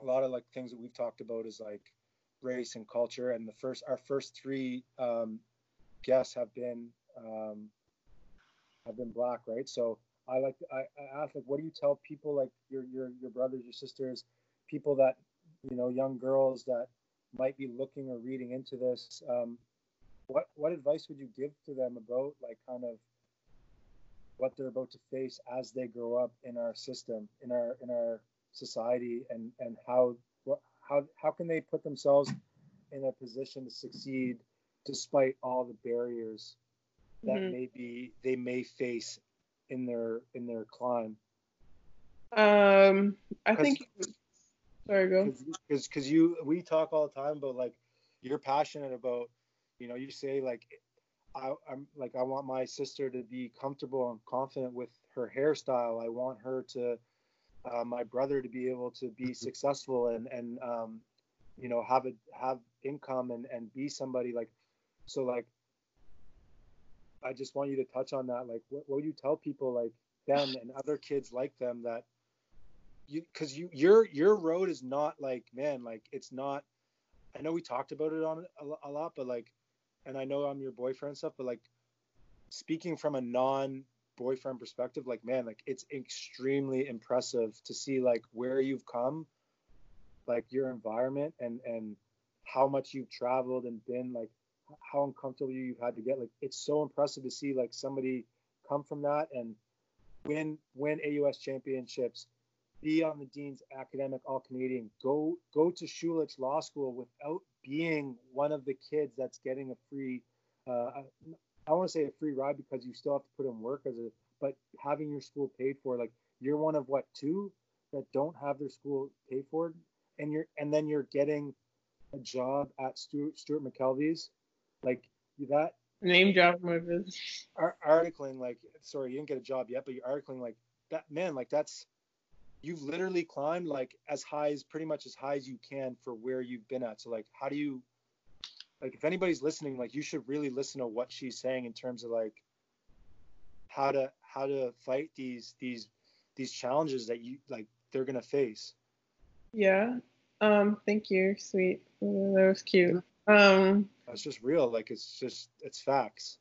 a lot of like things that we've talked about is like race and culture. And the first our first three um, guests have been um, have been black right? So i like I, I ask like what do you tell people like your your your brothers your sisters people that you know young girls that might be looking or reading into this um, what what advice would you give to them about like kind of what they're about to face as they grow up in our system in our in our society and and how how how can they put themselves in a position to succeed despite all the barriers that mm-hmm. maybe they may face in their in their climb um i think sorry go. Because because you we talk all the time about like you're passionate about you know you say like I, i'm like i want my sister to be comfortable and confident with her hairstyle. I want her to uh, my brother to be able to be mm-hmm. successful and and um, you know have a have income and and be somebody like so like I just want you to touch on that. Like what, what would you tell people like them and other kids like them that you because you your your road is not like man like it's not I know we talked about it on a, a lot but like and I know I'm your boyfriend stuff but like speaking from a non boyfriend perspective, like man, like it's extremely impressive to see like where you've come, like your environment and and how much you've traveled and been like how uncomfortable you've had to get. Like it's so impressive to see like somebody come from that and win win AUS championships, be on the Dean's academic all Canadian, go go to Schulich Law School without being one of the kids that's getting a free uh, I want to say a free ride because you still have to put in work as a, but having your school paid for, like you're one of what two that don't have their school paid for, and you're and then you're getting a job at Stewart Stewart McKelvie's, like that name job my business. Articling like sorry you didn't get a job yet, but you're articling like that man like that's you've literally climbed like as high as pretty much as high as you can for where you've been at. So like how do you like if anybody's listening like you should really listen to what she's saying in terms of like how to how to fight these these these challenges that you like they're gonna face. Yeah. Um thank you. Sweet. That was cute. Um it's just real. Like it's just it's facts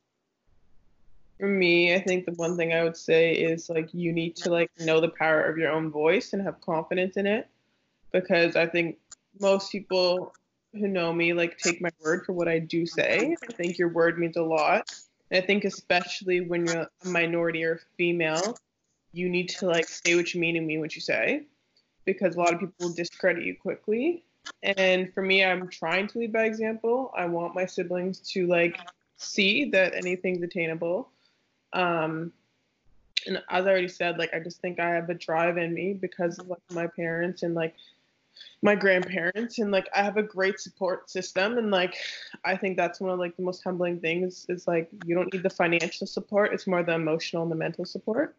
for me i think the one thing i would say is like you need to like know the power of your own voice and have confidence in it because i think most people who know me like take my word for what I do say. I think your word means a lot. And I think especially when you're a minority or female, you need to like say what you mean and mean what you say. Because a lot of people will discredit you quickly. And for me, I'm trying to lead by example. I want my siblings to like see that anything's attainable. Um, and as I already said, like I just think I have a drive in me because of like my parents and like my grandparents and like I have a great support system and like I think that's one of like the most humbling things is like you don't need the financial support. It's more the emotional and the mental support.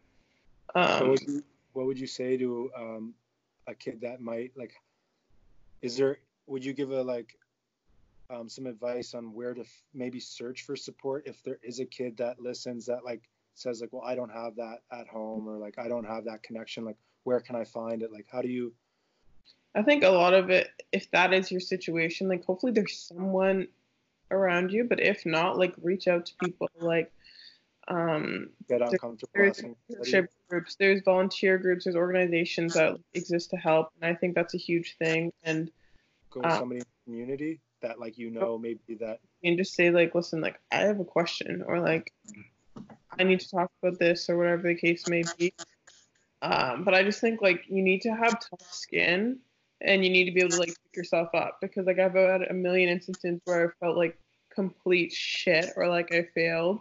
Um, what, would you, what would you say to um, a kid that might like is there would you give a like um, some advice on where to f- maybe search for support if there is a kid that listens that like says like well I don't have that at home or like I don't have that connection like where can I find it like how do you I think a lot of it, if that is your situation, like hopefully there's someone around you, but if not, like reach out to people. Like, um, get uncomfortable. there's leadership groups, there's volunteer groups, there's organizations that exist to help, and I think that's a huge thing. And Go with uh, somebody in the community that like you know maybe that and just say like, listen, like I have a question, or like I need to talk about this, or whatever the case may be. Um, but I just think like you need to have tough skin, and you need to be able to like pick yourself up because like I've had a million instances where I felt like complete shit or like I failed.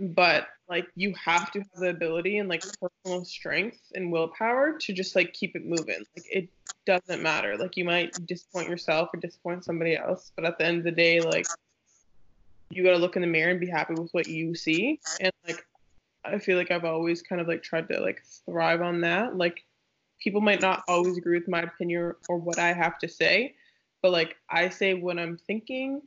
But like you have to have the ability and like personal strength and willpower to just like keep it moving. Like it doesn't matter. Like you might disappoint yourself or disappoint somebody else, but at the end of the day, like you gotta look in the mirror and be happy with what you see. And like I feel like I've always kind of like tried to like thrive on that. Like people might not always agree with my opinion or what I have to say, but like I say what I'm thinking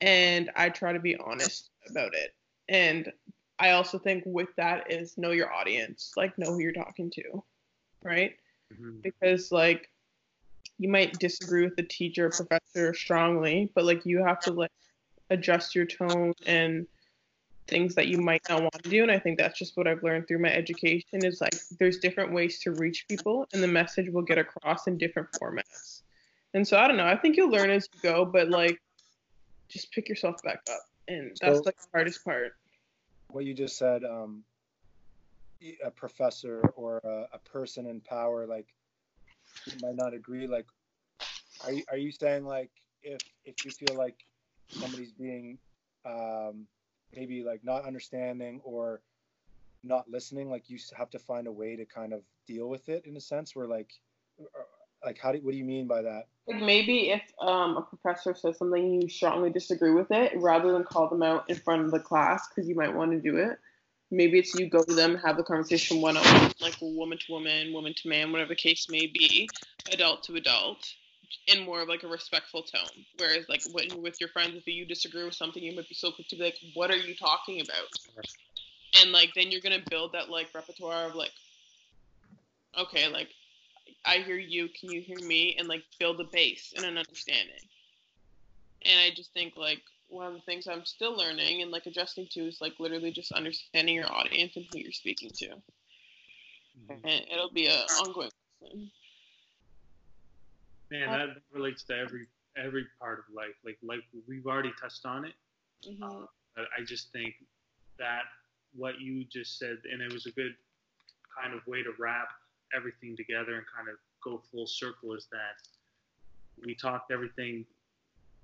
and I try to be honest about it. And I also think with that is know your audience, like know who you're talking to, right? Mhm. Because like you might disagree with the teacher or professor strongly, but like you have to like adjust your tone and things that you might not want to do. And I think that's just what I've learned through my education is like there's different ways to reach people and the message will get across in different formats. And so I don't know, I think you'll learn as you go, but like just pick yourself back up. And that's So- like the hardest part. what you just said um a professor or a, a person in power like you might not agree like are you, are you saying like if if you feel like somebody's being um maybe like not understanding or not listening like you have to find a way to kind of deal with it in a sense where like like how do what do you mean by that? Like maybe if um, a professor says something you strongly disagree with it, rather than call them out in front of the class because you might want to do it, maybe it's you go to them, have the conversation one on one, like woman to woman, woman to man, whatever the case may be, adult to adult, in more of like a respectful tone. Whereas like when with your friends, if you disagree with something, you might be so quick to be like, "What are you talking about?" And like then you're gonna build that like repertoire of like, okay, like I hear you, can you hear me? And like build a base and an understanding. And I just think like one of the things I'm still learning and like adjusting to is like literally just understanding your audience and who you're speaking to. Mhm. And it'll be a ongoing lesson. Man, that relates to every every part of life. Like like we've already touched on it. Mhm. But I just think that what you just said, and it was a good kind of way to wrap everything together and kind of go full circle, is that we talked everything.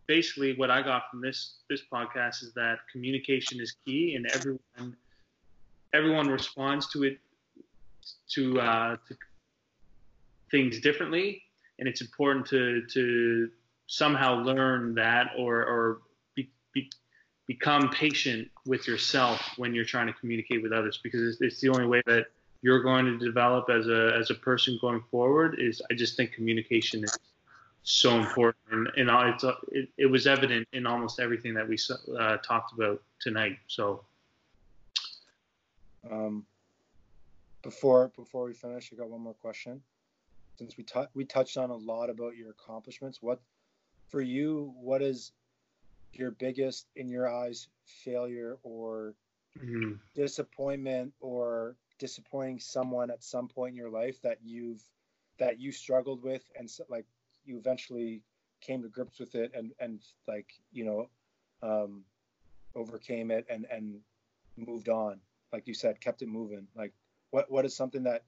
Basically, what I got from this this podcast is that communication is key, and everyone everyone responds to it to uh, to things differently, and it's important to to somehow learn that or or be, be, become patient with yourself when you're trying to communicate with others because it's, it's the only way that you're going to develop as a as a person going forward is I just think communication is so important and, it's, it, it was evident in almost everything that we uh, talked about tonight so Um, before before we finish, I got one more question. Since we tou- we touched on a lot about your accomplishments, what for you? What is your biggest, in your eyes, failure or mhm. disappointment or disappointing someone at some point in your life that you've that you struggled with and so, like you eventually came to grips with it and and like you know um overcame it and and moved on. Like you said kept it moving. Like what what is something that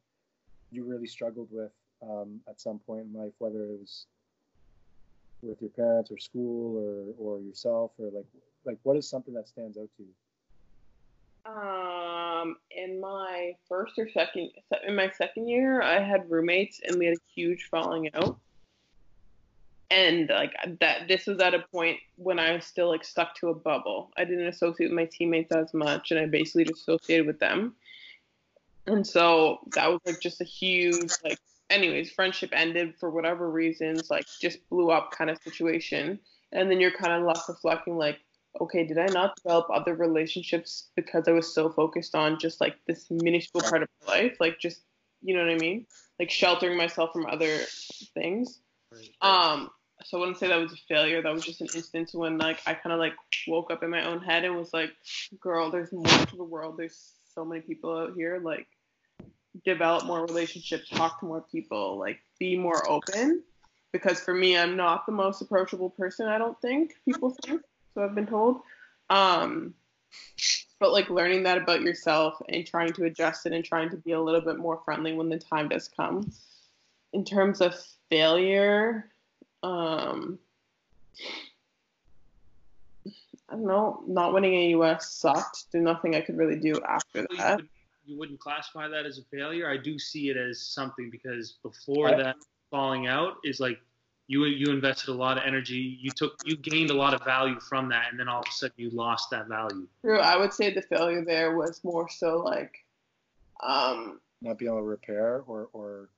you really struggled with um at some point in life whether it was with your parents or school or or yourself or like like what is something that stands out to you? Um, in my first or second, in my second year, I had roommates and we had a huge falling out. And like that, this was at a point when I was still like stuck to a bubble. I didn't associate with my teammates as much, and I basically just associated with them. And so that was like just a huge like. Anyways, friendship ended for whatever reasons, like just blew up kind of situation. And then you're kind of left reflecting like, okay, did I not develop other relationships because I was so focused on just like this minuscule part of my life? Like just you know what I mean? Like sheltering myself from other things. Um so I wouldn't say that was a failure. That was just an instance when like I kind of like woke up in my own head and was like, "Girl, there's more to the world. There's so many people out here. Like, develop more relationships, talk to more people, like be more open." Because for me, I'm not the most approachable person. I don't think people think. So I've been told. Um, but like learning that about yourself and trying to adjust it and trying to be a little bit more friendly when the time does come. In terms of failure, um, I don't know, not winning a US sucked. There's nothing I could really do after that. You, would, not classify that as a failure. I do see it as something because before that falling out is like you you invested a lot of energy. You took you gained a lot of value from that, and then all of a sudden you lost that value. True. I would say the failure there was more so like, um, not being able to repair or or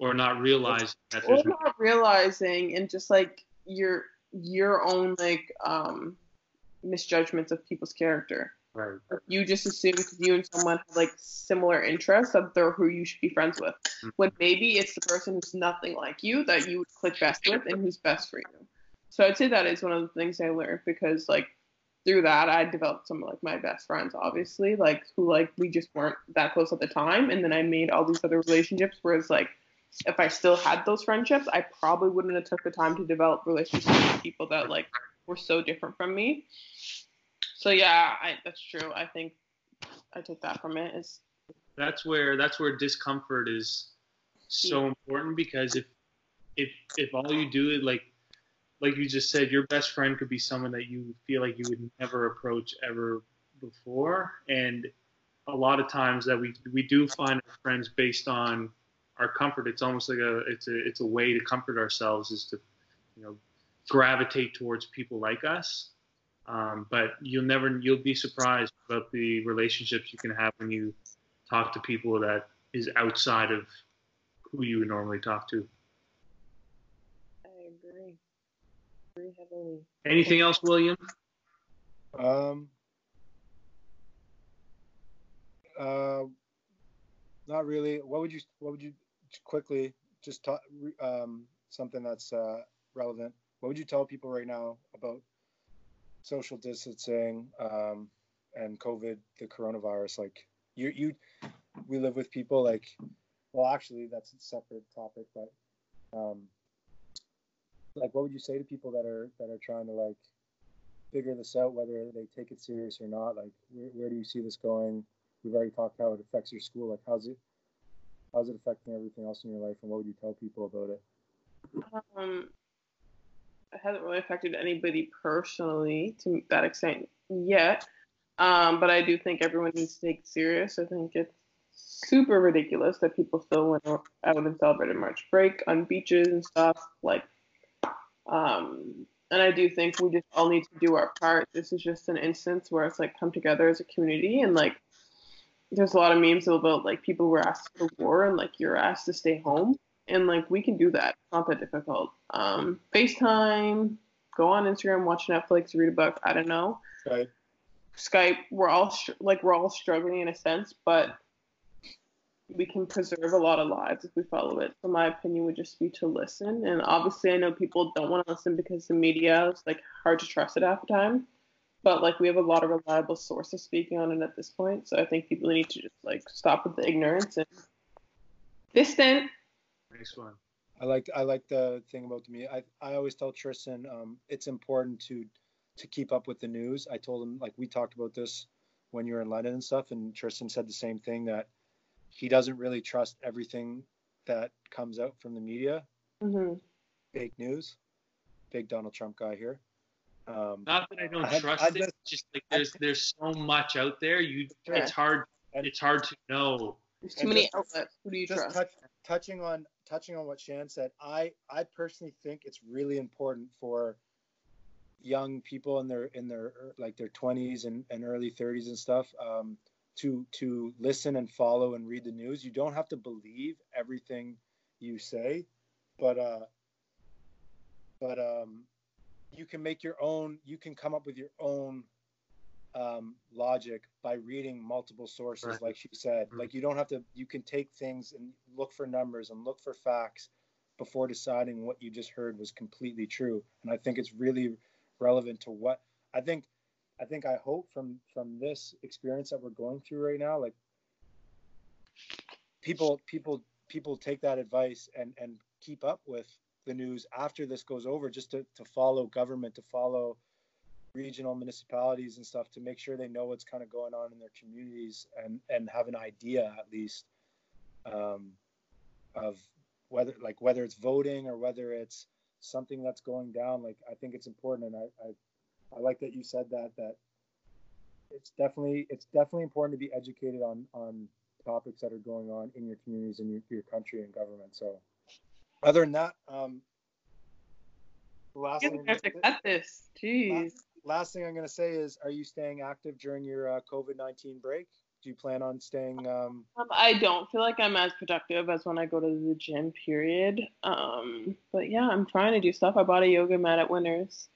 or not realizing that or not realizing and just like your your own like um misjudgments of people's character. Right. You just assume because you and someone have like similar interests that they're who you should be friends with. Mm-hmm. When maybe it's the person who's nothing like you that you would click best with and who's best for you. So I'd say that is one of the things I learned because like through that I developed some of like my best friends obviously like who like we just weren't that close at the time and then I made all these other relationships where it's like if I still had those friendships, I probably wouldn't have took the time to develop relationships with people that like were so different from me. So yeah, I, that's true. I think I took that from it. Is that's where that's where discomfort is so important because if if if all you do is like like you just said, your best friend could be someone that you feel like you would never approach ever before, and a lot of times that we we do find our friends based on our comfort. It's almost like a it's a it's a way to comfort ourselves is to you know gravitate towards people like us. Um, but you'll never you'll be surprised about the relationships you can have when you talk to people that is outside of who you would normally talk to. I agree. Agree heavily. Anything else, William? Um. Uh, not really. What would you What would you quickly, just um, something that's uh, relevant. What would you tell people right now about social distancing um, and COVID, the coronavirus? Like you, you, we live with people like, well, actually, that's a separate topic, but um, like, what would you say to people that are that are trying to like figure this out, whether they take it serious or not? Like, where, where do you see this going? We've already talked how it affects your school. Like, how's it how's it affecting everything else in your life, and what would you tell people about it? Um, it hasn't really affected anybody personally to that extent yet. Um, but I do think everyone needs to take it serious. I think it's super ridiculous that people still went out and celebrated March break on beaches and stuff. Like, um, and I do think we just all need to do our part. This is just an instance where it's like come together as a community and like there's a lot of memes about like people were asked for war and like you're asked to stay home. And like we can do that. It's not that difficult. Um facetime go on instagram watch netflix read a book. I don't know. Right. skype we're all like we're all struggling in a sense but we can preserve a lot of lives if we follow it. So my opinion would just be to listen. And obviously i know people don't want to listen because the media is like hard to trust it half the time but like we have a lot of reliable sources speaking on it at this point. So I think people need to just like stop with the ignorance and this distant. next one. I like I like the thing about the media. I, I always tell Tristan um, it's important to to keep up with the news. I told him like we talked about this when you were in London and stuff, and Tristan said the same thing that he doesn't really trust everything that comes out from the media. Mm-hmm. Fake news. Big Donald Trump guy here. Um, Not that I don't I trust it. Just, just like there's there's so much out there. You yeah. it's hard it's hard to know. There's too many just, outlets. Who do you just trust? Touch, touching on touching on what Shan said, I I personally think it's really important for young people in their in their like their 20s and, and early 30s and stuff um, to to listen and follow and read the news. You don't have to believe everything you say, but uh, but um, you can make your own you can come up with your own um, logic by reading multiple sources right. like she said mm-hmm. like you don't have to you can take things and look for numbers and look for facts before deciding what you just heard was completely true. And I think it's really relevant to what I think. I think I hope from from this experience that we're going through right now, like people people people take that advice and and keep up with the news after this goes over, just to to follow government, to follow regional municipalities and stuff to make sure they know what's kind of going on in their communities and and have an idea at least um, of whether like whether it's voting or whether it's something that's going down like i think it's important and i i, I like that you said that that it's definitely it's definitely important to be educated on on topics that are going on in your communities and your, your country and government so other than that um last you have to cut this jeez last, last thing i'm going to say is are you staying active during your uh, covid-19 break do you plan on staying? Um... Um, I don't feel like I'm as productive as when I go to the gym. Period. Um, but yeah, I'm trying to do stuff. I bought a yoga mat at Winners.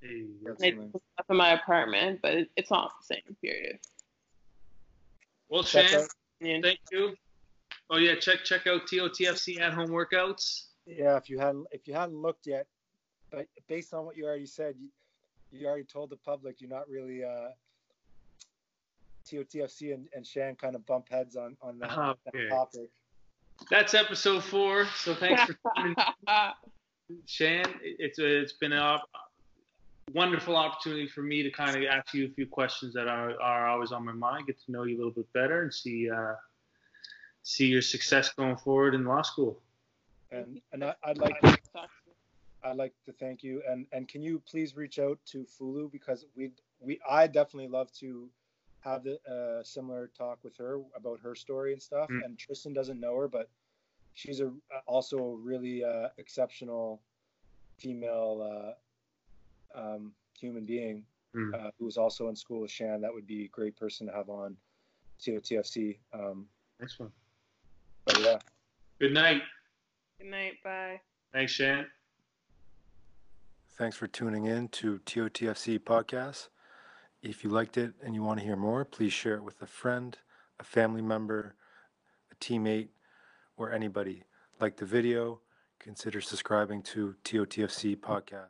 Hey, that's I nice. stuff in my apartment, but it, it's not the same. Period. Well, Shan, thank you. Oh yeah, check check out TOTFC at home workouts. Yeah, if you hadn't if you hadn't looked yet, but based on what you already said, you, you already told the public you're not really uh, TOTFC and, and Shan kind of bump heads on on that, okay. that topic. That's episode four. So thanks for coming, Shan. It's a, it's been a wonderful opportunity for me to kind of ask you a few questions that are, are always on my mind, get to know you a little bit better, and see uh, see your success going forward in law school. And and I, would like to, I'd like to thank you. And and can you please reach out to Fulu because we we I definitely love to have a uh, similar talk with her about her story and stuff. Mm. And Tristan doesn't know her, but she's a also a really uh, exceptional female uh, um, human being mm. uh, who was also in school with Shan. That would be a great person to have on TOTFC. Um, Next one. But yeah. Good night. Good night. Bye. Thanks, Shan. Thanks for tuning in to TOTFC podcast. If you liked it and you want to hear more, please share it with a friend, a family member, a teammate, or anybody. Like the video, consider subscribing to TOTFC podcast.